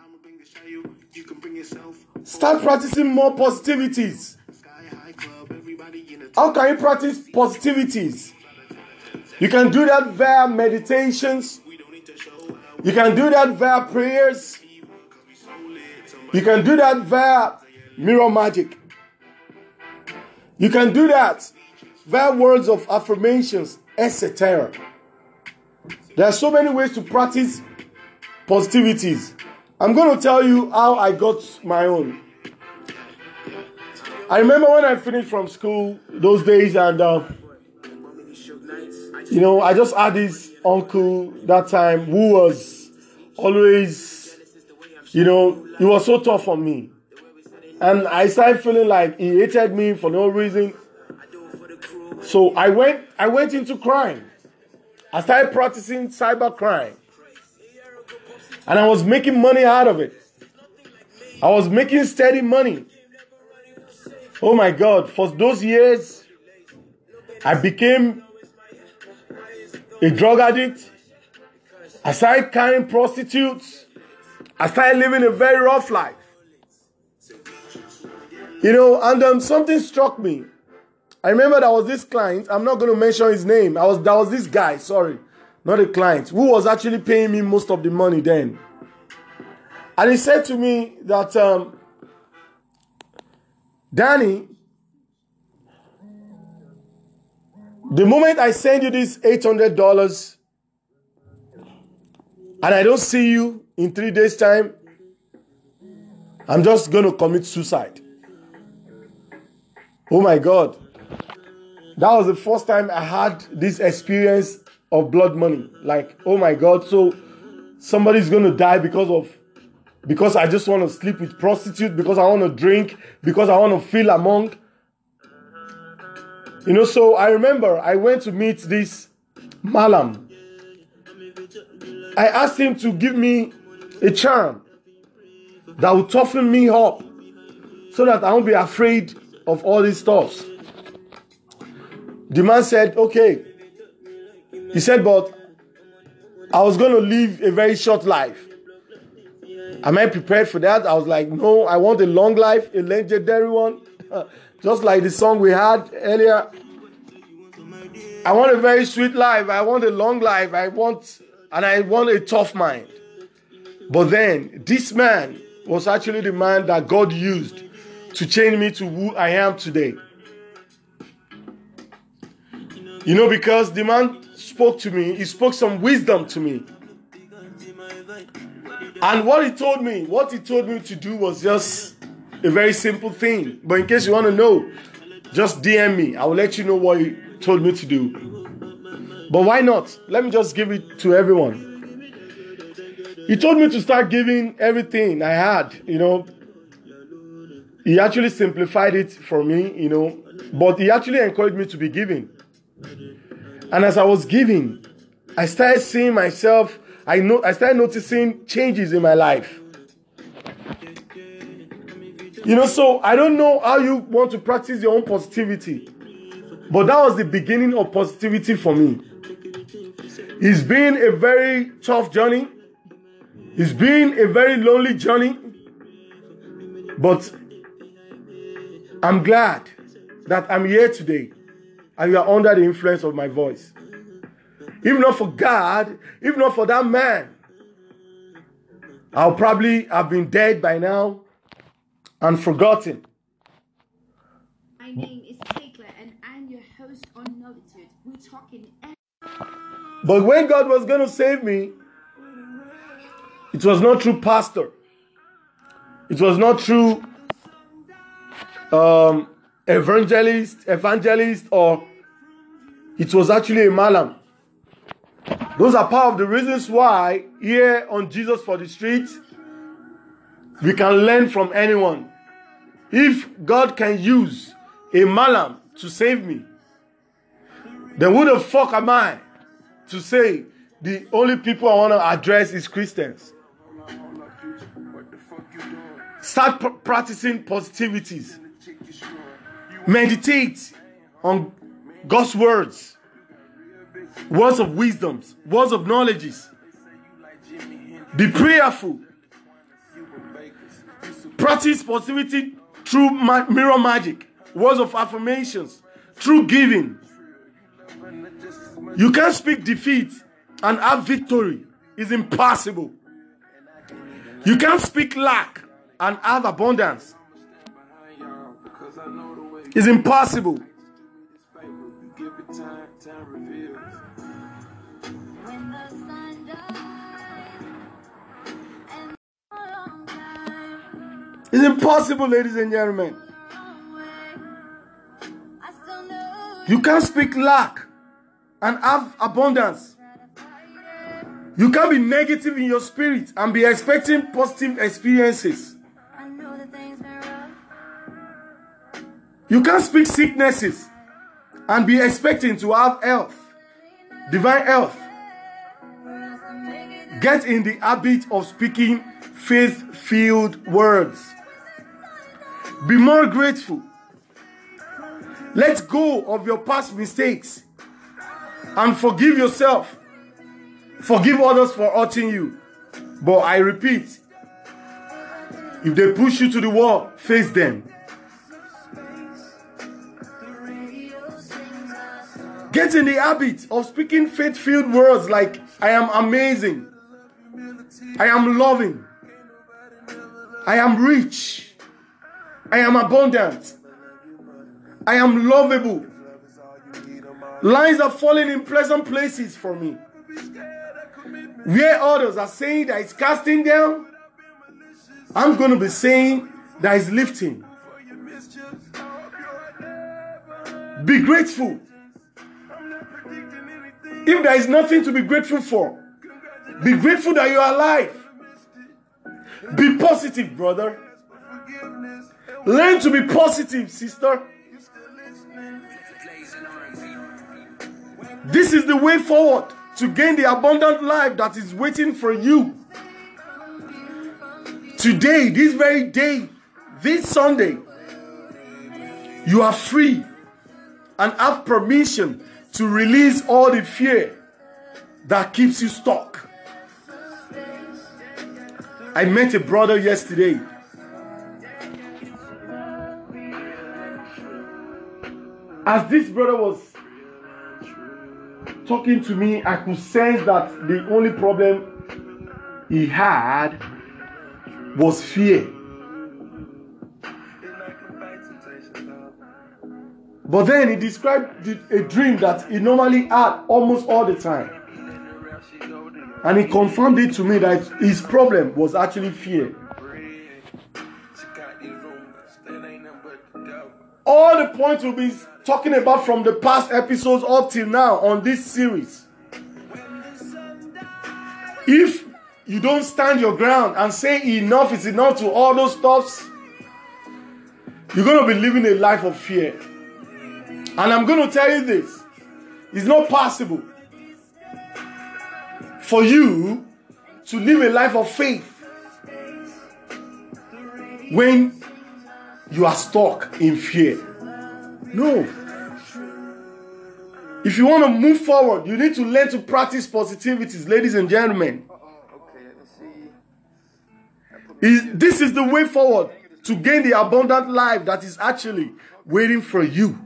Start practicing more positivities how can you practice positivities? You can do that via meditations. You can do that via prayers. You can do that via mirror magic. You can do that via words of affirmations, etc. There are so many ways to practice positivities. I'm going to tell you how I got my own. I remember when I finished from school those days, and uh, you know, I just had this uncle that time who was always, you know, he was so tough on me, and I started feeling like he hated me for no reason. So I went, I went into crime. I started practicing cyber crime, and I was making money out of it. I was making steady money. Oh my God, for those years, I became a drug addict. I started carrying prostitutes. I started living a very rough life. You know, and um, something struck me. I remember there was this client, I'm not going to mention his name. I was there was this guy, sorry, not a client, who was actually paying me most of the money then. And he said to me that um, Danny, the moment I send you this $800 and I don't see you in three days' time, I'm just going to commit suicide. Oh my God. That was the first time I had this experience of blood money. Like, oh my God, so somebody's going to die because of because I just want to sleep with prostitute, because I want to drink, because I want to feel among. You know, so I remember I went to meet this Malam. I asked him to give me a charm that would toughen me up so that I won't be afraid of all these stuff. The man said, Okay, He said, but I was going to live a very short life. Am I prepared for that? I was like, no, I want a long life, a legendary one. Just like the song we had earlier. I want a very sweet life. I want a long life. I want, and I want a tough mind. But then, this man was actually the man that God used to change me to who I am today. You know, because the man spoke to me, he spoke some wisdom to me. And what he told me, what he told me to do was just a very simple thing. But in case you want to know, just DM me. I will let you know what he told me to do. But why not? Let me just give it to everyone. He told me to start giving everything I had, you know. He actually simplified it for me, you know, but he actually encouraged me to be giving. And as I was giving, I started seeing myself, I know I started noticing changes in my life. You know, so I don't know how you want to practice your own positivity, but that was the beginning of positivity for me. It's been a very tough journey. It's been a very lonely journey. But I'm glad that I'm here today and you are under the influence of my voice. If not for God, if not for that man, I'll probably have been dead by now and forgotten. My name is and I'm your host on Novitude. We're talking But when God was going to save me, it was not through pastor. It was not through um, evangelist, evangelist, or it was actually a malam. Those are part of the reasons why here on Jesus for the Street, we can learn from anyone. If God can use a malam to save me, then who the fuck am I to say the only people I want to address is Christians? Start pr- practicing positivities. Meditate on God's words, words of wisdoms, words of knowledges. Be prayerful. Practice positivity through ma- mirror magic, words of affirmations, through giving. You can't speak defeat and have victory. It's impossible. You can't speak lack and have abundance. It's impossible. It's impossible, ladies and gentlemen. You can't speak lack and have abundance. You can't be negative in your spirit and be expecting positive experiences. You can't speak sicknesses and be expecting to have health, divine health. Get in the habit of speaking faith filled words. Be more grateful. Let go of your past mistakes and forgive yourself. Forgive others for hurting you. But I repeat, if they push you to the wall, face them. Get in the habit of speaking faith filled words like, I am amazing. I am loving. I am rich. I am abundant. I am lovable. Lines are falling in pleasant places for me. Where others are saying that it's casting down, I'm going to be saying that it's lifting. Be grateful. If there is nothing to be grateful for, be grateful that you are alive. Be positive, brother. Learn to be positive, sister. This is the way forward to gain the abundant life that is waiting for you. Today, this very day, this Sunday, you are free and have permission to release all the fear that keeps you stuck. I met a brother yesterday. As this brother was talking to me, I could sense that the only problem he had was fear. But then he described a dream that he normally had almost all the time. And he confirmed it to me that his problem was actually fear. All the points we'll be talking about from the past episodes up till now on this series. If you don't stand your ground and say enough is enough to all those stuffs, you're going to be living a life of fear. And I'm going to tell you this it's not possible for you to live a life of faith when you are stuck in fear. No. If you want to move forward, you need to learn to practice positivities, ladies and gentlemen. Uh-uh, is, this is the way forward to gain the abundant life that is actually waiting for you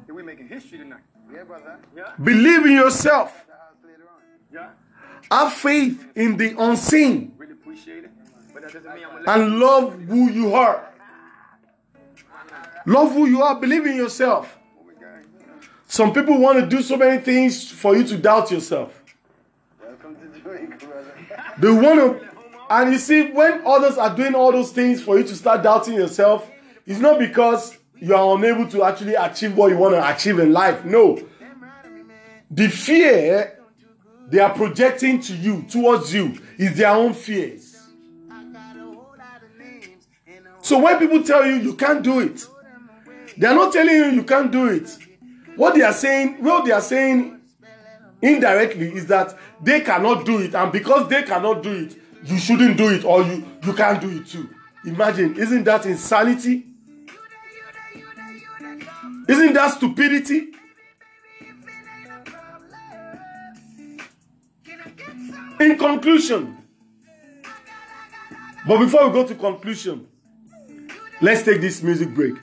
history tonight. Yeah, brother. Yeah. Believe in yourself. Have faith in the unseen. And love who you are. Love who you are. Believe in yourself. Some people want to do so many things for you to doubt yourself. They want to, and you see, when others are doing all those things for you to start doubting yourself, it's not because you are unable to actually achieve what you want to achieve in life. No. The fear they are projecting to you, towards you, is their own fears. So when people tell you you can't do it, they are not telling you you can't do it. What they are saying, what they are saying indirectly is that they cannot do it, and because they cannot do it, you shouldn't do it, or you, you can't do it too. Imagine, isn't that insanity? Isn't that stupidity? In conclusion, but before we go to conclusion, let's take this music break.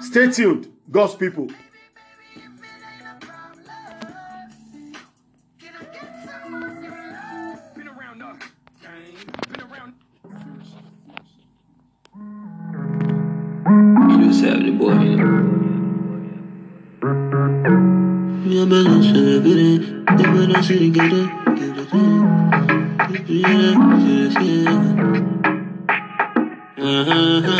Stay tuned, God's people. You just have the boy. Yeah, but I should have been it. Yeah, but I should Yeah, yeah, yeah. Uh-huh,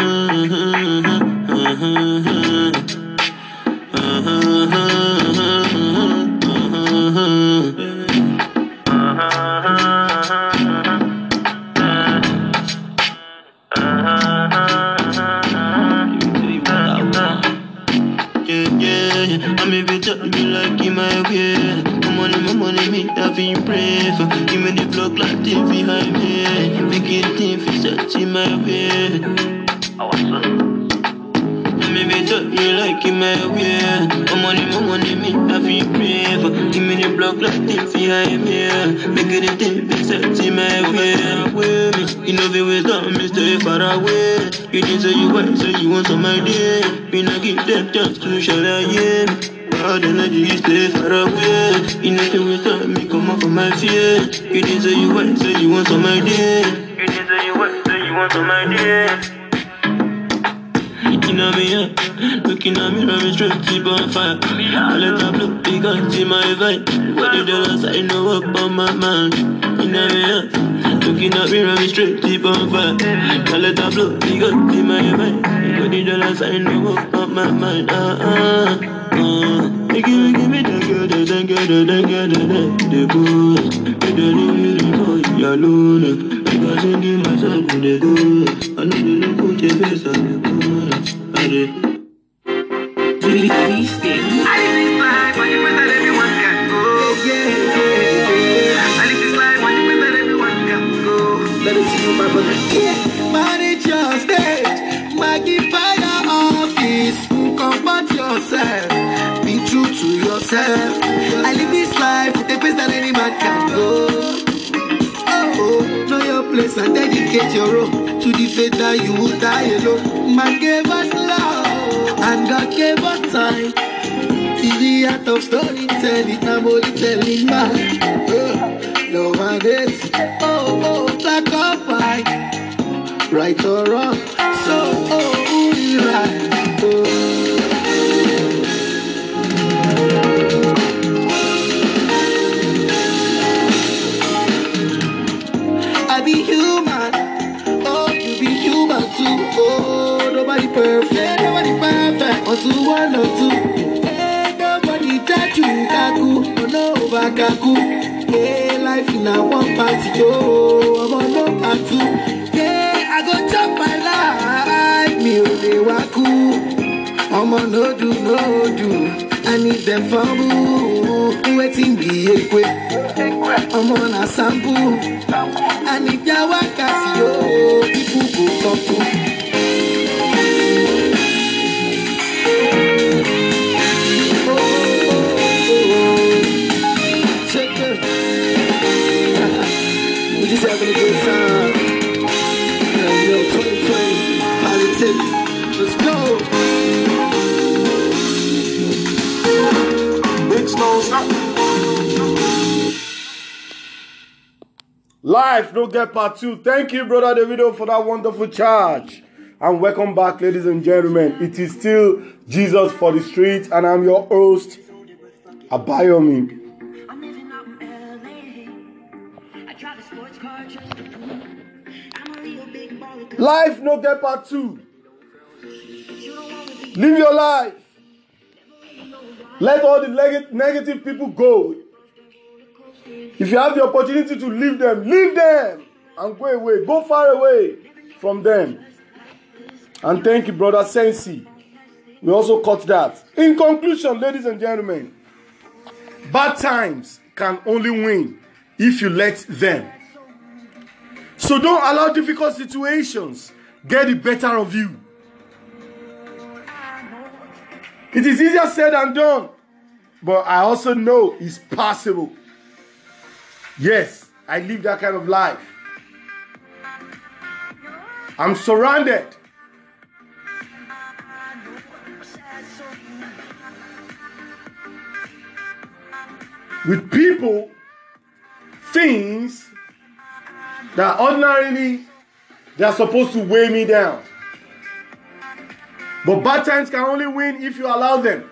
nobody perfect. Nobody perfect. Or two, one or two. Hey, nobody touch you, kaku. Oh, no, kaku. Hey, life in a one party. Oh, I'm on no part two. Hey, I go chop my life. Me only waku. I'm on no do, no do. I need them for boo. Waiting be a quick. I'm on a sample. And if you want to see oh, people go talk to. Life, no get part two. Thank you, brother Davido, for that wonderful charge. And welcome back, ladies and gentlemen. It is still Jesus for the streets, and I'm your host, Abayomi. I'm living out in LA. I drive a sports car just to prove I'm a real big baller. 'cause Life, no get part two. You don't wanna be Live your life. Let all the neg- negative people go. If you have the opportunity to leave them, leave them and go away. Go far away from them. And thank you, brother Sensi. We also cut that. In conclusion, ladies and gentlemen, bad times can only win if you let them. So don't allow difficult situations get the better of you. It is easier said than done, but I also know it's possible. Yes, I live that kind of life. I'm surrounded. With people, things that ordinarily they are supposed to weigh me down. But bad times can only win if you allow them.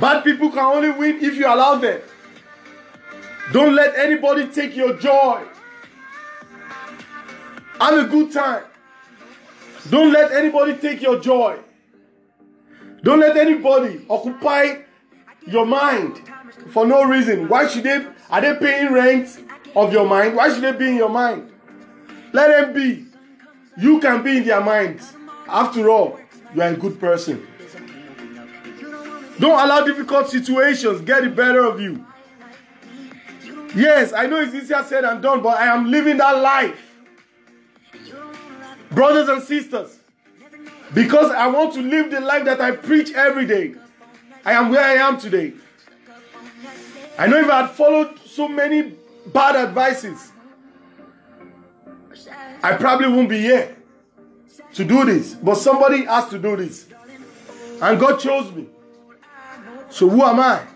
Bad people can only win if you allow them. Don't let anybody take your joy. Have a good time. Don't let anybody take your joy. Don't let anybody occupy your mind for no reason. Why should they? Are they paying rent of your mind? Why should they be in your mind? Let them be. You can be in their minds. After all, you are a good person. Don't allow difficult situations get the better of you. Yes, I know it's easier said than done, but I am living that life. Brothers and sisters, because I want to live the life that I preach every day, I am where I am today. I know if I had followed so many bad advices, I probably won't be here to do this. But somebody has to do this. And God chose me. So who am I?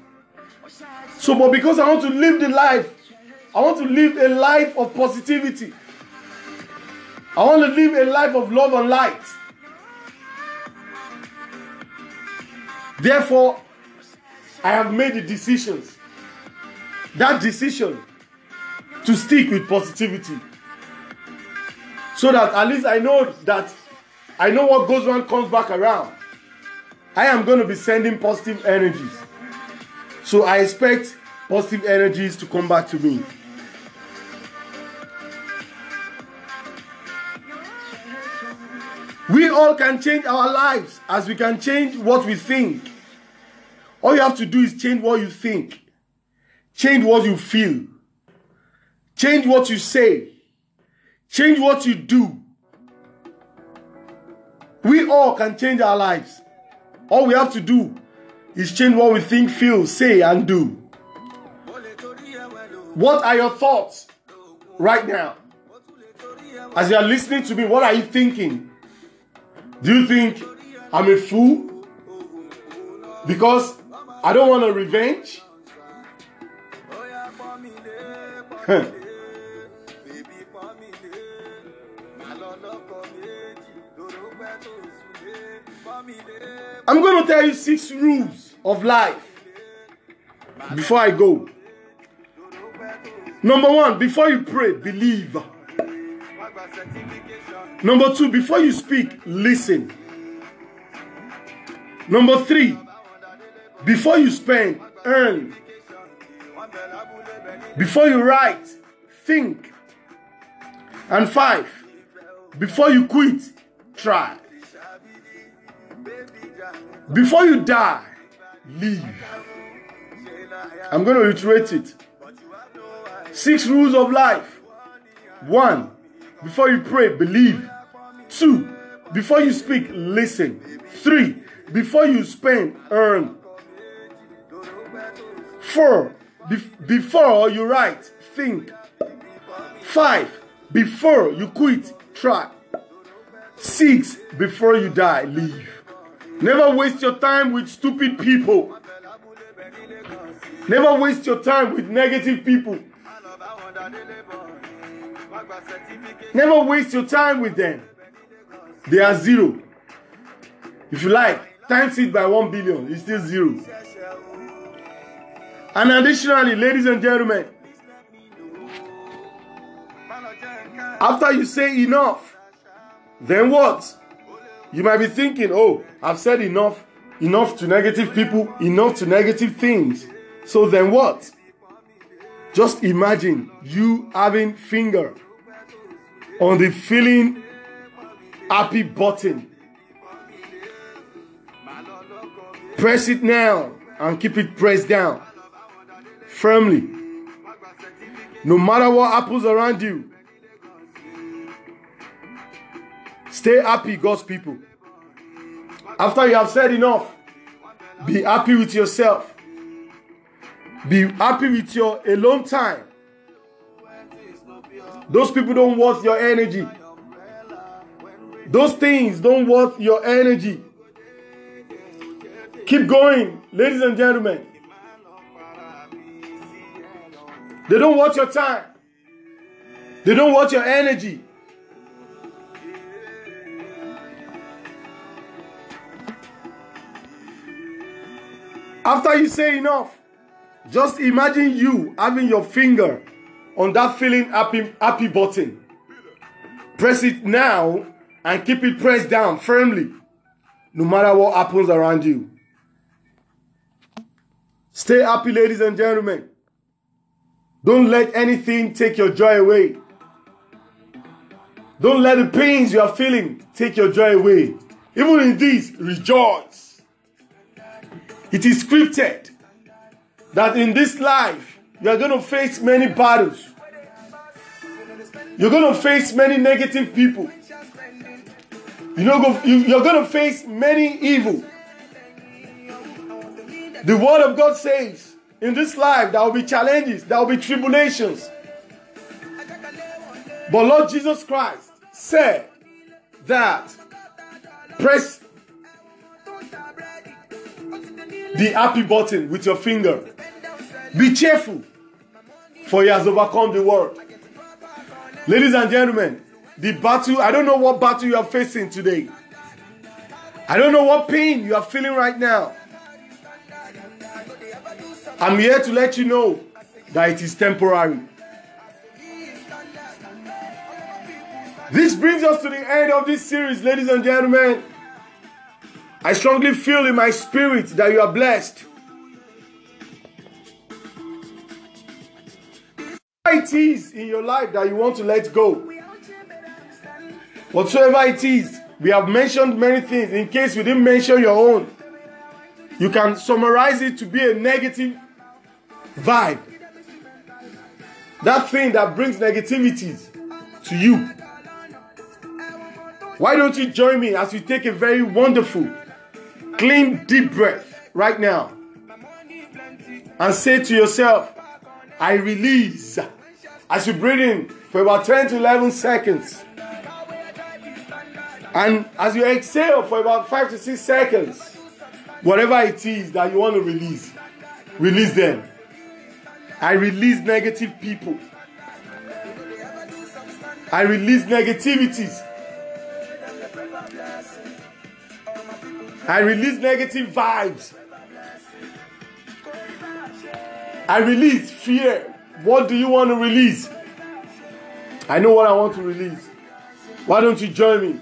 So, but because I want to live the life, I want to live a life of positivity. I want to live a life of love and light. Therefore, I have made the decisions. That decision to stick with positivity. So that at least I know that I know what goes around comes back around. I am going to be sending positive energies. So I expect positive energies to come back to me. We all can change our lives as we can change what we think. All you have to do is change what you think, change what you feel, change what you say, change what you do. We all can change our lives. All we have to do is change what we think, feel, say, and do. What are your thoughts right now? As you are listening to me, what are you thinking? Do you think I'm a fool? Because I don't want a revenge? I'm going to tell you six rules of life before I go. Number one, before you pray, believe. Number two, before you speak, listen. Number three, before you spend, earn. Before you write, think. And five, before you quit, try. Before you die, leave. I'm going to reiterate it. Six rules of life. One, before you pray, believe. Two, before you speak, listen. Three, before you spend, earn. Four, be- before you write, think. Five, before you quit, try. Six, before you die, leave. Never waste your time with stupid people. Never waste your time with negative people. Never waste your time with them. They are zero. If you like, times it by one billion, it's still zero. And additionally, ladies and gentlemen, after you say enough, then what? You might be thinking, oh, I've said enough, enough to negative people, enough to negative things. So then what? Just imagine you having finger on the feeling happy button. Press it now and keep it pressed down firmly. No matter what happens around you, stay happy, God's people. After you have said enough, be happy with yourself. Be happy with your alone time. Those people don't worth your energy. Those things don't worth your energy. Keep going, ladies and gentlemen. They don't want your time. They don't want your energy. After you say enough, just imagine you having your finger on that feeling happy, happy button. Press it now and keep it pressed down firmly, no matter what happens around you. Stay happy, ladies and gentlemen. Don't let anything take your joy away. Don't let the pains you are feeling take your joy away. Even in this, rejoice. It is scripted that in this life you are going to face many battles. You're going to face many negative people. You know, you're going to face many evil. The word of God says in this life there will be challenges, there will be tribulations. But Lord Jesus Christ said that press the happy button with your finger. Be cheerful, for he has overcome the world. Ladies and gentlemen, the battle, I don't know what battle you are facing today. I don't know what pain you are feeling right now. I'm here to let you know that it is temporary. This brings us to the end of this series, ladies and gentlemen. I strongly feel in my spirit that you are blessed. it is in your life that you want to let go. Whatsoever it is, we have mentioned many things. In case we didn't mention your own, you can summarize it to be a negative vibe. That thing that brings negativities to you. Why don't you join me as we take a very wonderful, clean, deep breath right now and say to yourself, I release. As you breathe in for about 10 to 11 seconds, And as you exhale for about five to six seconds, whatever it is that you want to release, release them. I release negative people. I release negativities. I release negative vibes. I release fear. What do you want to release? I know what I want to release. Why don't you join me?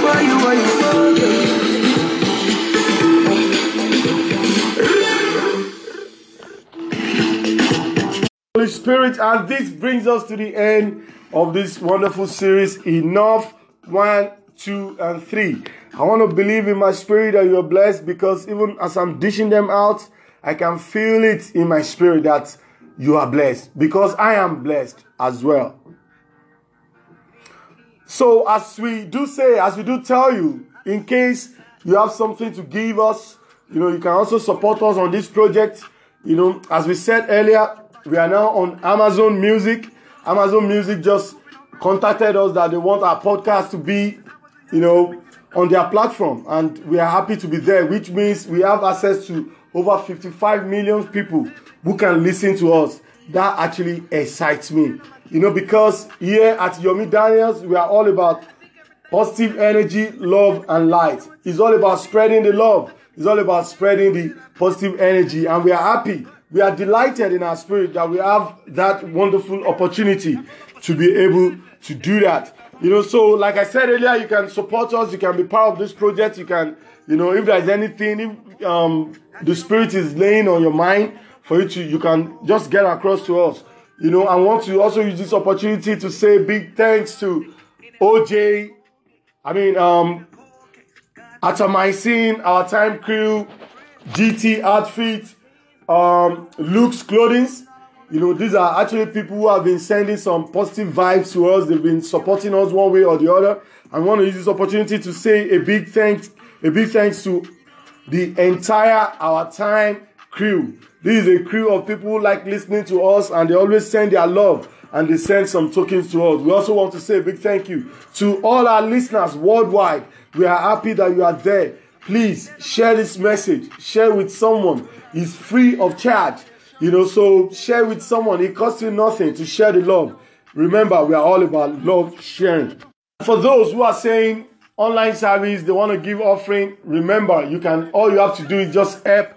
Why you, why you, Holy Spirit, and this brings us to the end of this wonderful series. Enough, one, two, and three. I want to believe in my spirit that you are blessed because even as I'm dishing them out, I can feel it in my spirit that you are blessed because I am blessed as well. So, as we do say, as we do tell you, in case you have something to give us, you know, you can also support us on this project. You know, as we said earlier, we are now on Amazon Music. Amazon Music just contacted us that they want our podcast to be, you know, on their platform, and we are happy to be there, which means we have access to over 55 million people who can listen to us. That actually excites me, you know, because here at Yomi Daniels, we are all about positive energy, love, and light. It's all about spreading the love. It's all about spreading the positive energy, and we are happy. We are delighted in our spirit that we have that wonderful opportunity to be able to do that. You know, so like I said earlier, you can support us. You can be part of this project. You can, you know, if there's anything, if um, the spirit is laying on your mind for you to, you can just get across to us. You know, I want to also use this opportunity to say big thanks to OJ. I mean, um, Atomycin, our time crew, GT Outfit, um, Luke's Clothing. You know, these are actually people who have been sending some positive vibes to us. They've been supporting us one way or the other. I want to use this opportunity to say a big thanks, a big thanks to the entire Our Time crew. This is a crew of people who like listening to us and they always send their love and they send some tokens to us. We also want to say a big thank you to all our listeners worldwide. We are happy that you are there. Please share this message, share with someone. It's free of charge. You know, so share with someone. It costs you nothing to share the love. Remember, we are all about love sharing. For those who are saying online service, they want to give offering, remember, you can all you have to do is just help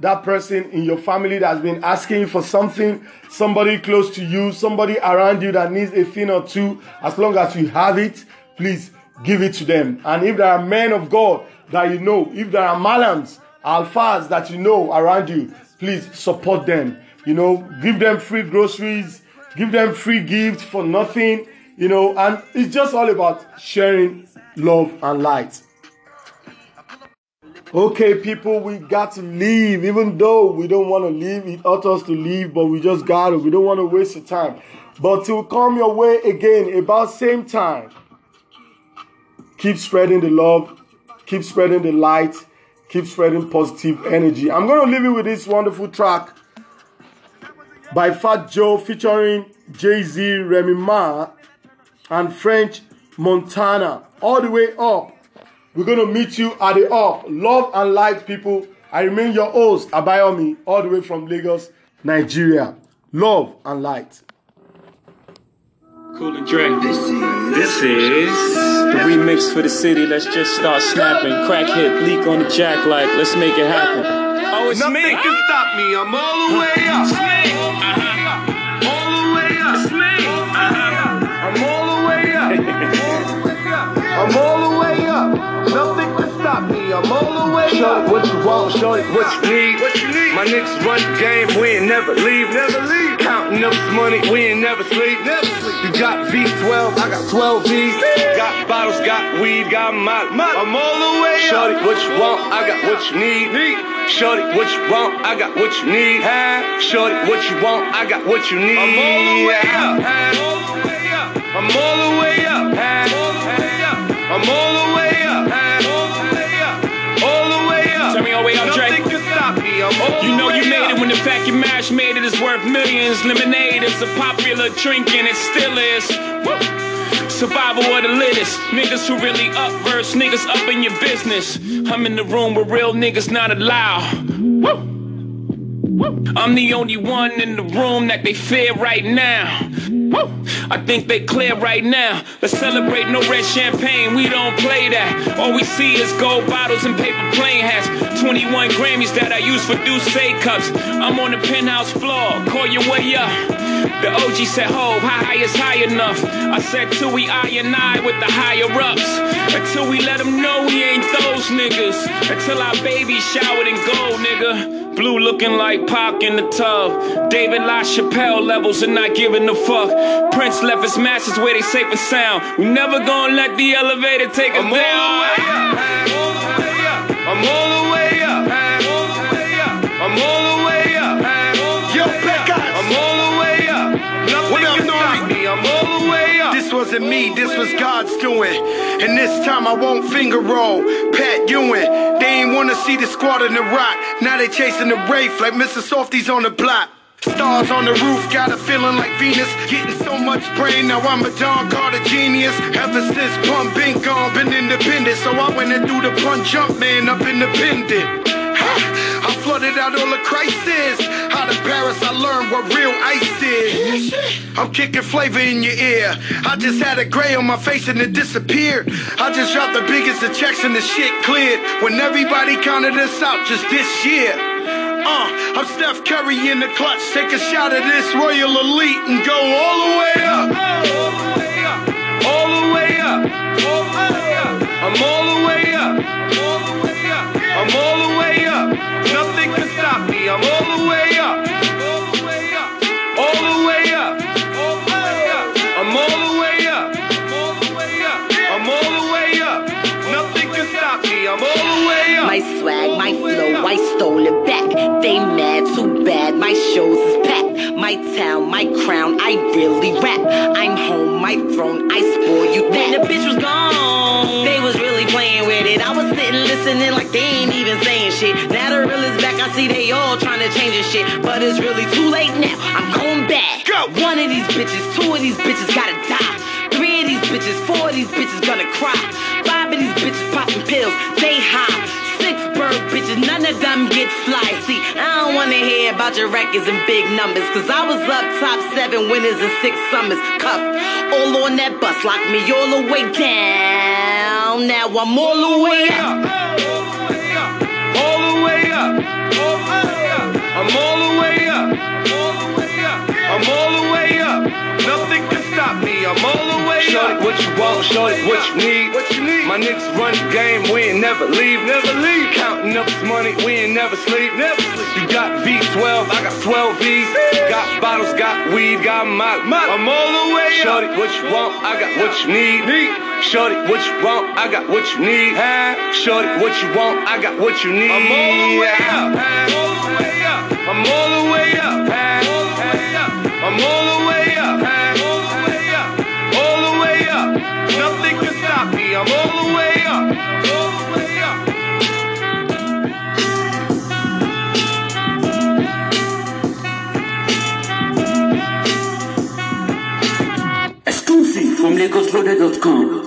that person in your family that's been asking for something, somebody close to you, somebody around you that needs a thing or two. As long as you have it, please give it to them. And if there are men of God that you know, if there are malams, alphas that you know around you, please support them. You know, give them free groceries, give them free gifts for nothing, you know, and it's just all about sharing love and light. Okay, people, we got to leave. Even though we don't want to leave, it ought us to leave, but we just got to. We don't want to waste your time. But to come your way again about same time, keep spreading the love, keep spreading the light, keep spreading positive energy. I'm going to leave you with this wonderful track by Fat Joe featuring Jay Z, Remy Ma, and French Montana. All the way up. We're going to meet you at the up. Love and light, people. I remain your host, Abayomi, all the way from Lagos, Nigeria. Love and light. Cool and Dre. This is the remix for the city. Let's just start snapping. Crack hit, bleak on the jack like, let's make it happen. Oh, it's Nothing me. can stop me. I'm all the way up. Show it what you want, show it what you need. What you need. My niggas run the game, we ain't never leave, never leave. Counting up this money, we ain't never sleep, never sleep. You got V12, I got 12 V's. Got bottles, got weed, got my, my. I'm all the way up. Shorty, what you want, I got what you need. Shorty, what you want, I got what you need. Shorty, what you want, I got what you need. I'm all the way up. All the way up. I'm all the way up. All the way up. I'm all the way up. Your marriage made it is worth millions. Lemonade is a popular drink and it still is. Woo! Survival of the littest. Niggas who really up verse, niggas up in your business. I'm in the room with real niggas not allowed. Woo! I'm the only one in the room that they fear right now. I think they clear right now. Let's celebrate no red champagne, we don't play that. All we see is gold bottles and paper plane hats. 21 Grammys that I use for deuce cups. I'm on the penthouse floor, call your way up. The OG said, Ho, high is high enough? I said, till we I and I with the higher ups. Until we let them know we ain't those niggas. Until our baby showered in gold, nigga. Blue looking like Pac in the tub. David LaChapelle levels and not giving a fuck. Prince left his masters where they safe and sound. We never gonna let the elevator take us I'm all down. the way up. I'm all the way up. I'm all the way up. Yo, Becca. I'm all the way up. Nothing What up, can stop me. I'm all the way up. This wasn't me, this was God's doing. And this time I won't finger roll. Pat Ewing, they ain't wanna see the squad in the rock. Now they chasing the Wraith like Mr. Softee's on the block. Stars on the roof, got a feeling like Venus. Getting so much brain, now I'm a Don Carter genius. Ever since pump been gone, been independent. So I went and threw the punch jump man up independent. Flooded out all the crisis. Out of Paris, I learned what real ice is. I'm kicking flavor in your ear. I just had a gray on my face and it disappeared. I just dropped the biggest of checks and the shit cleared. When everybody counted us out just this year. Uh, I'm Steph Curry in the clutch. Take a shot of this Royal Elite and go all the way up. All the way up. All the way up. I'm all the way up. I'm all the way up. I stole it back. They mad, too bad, my shows is packed. My town, my crown, I really rap. I'm home, my throne, I spoil you that. When the bitch was gone, they was really playing with it. I was sitting listening like they ain't even saying shit. Now the real is back, I see they all trying to change this shit. But it's really too late now, I'm going back. Go. One of these bitches, two of these bitches gotta die. Three of these bitches, four of these bitches gonna cry. Five of these bitches popping pills, they high. Six bird bitches, none of them get fly. See, I don't wanna hear about your records and big numbers. Cause I was up top seven winners and six summers. Cuffed all on that bus, locked me all the way down. Now I'm all the way up. All the way up. I'm all the way up. I'm all the way up. Nothing can stop me. I'm all the way Shorty, up. What you want, shorty, what you need. What you need? My niggas run the game, we ain't never leave, never leave. Counting up this money, we ain't never sleep, never sleep. You got V12, I got 12 V's. Got bottles, got weed, got my, my. I'm all the way up. Shorty, what you want, I got what you need. Shorty, what you want, I got what you need. Shorty, what you want, I got what you need. I'm all the way up. All the way from LagosLoaded.com.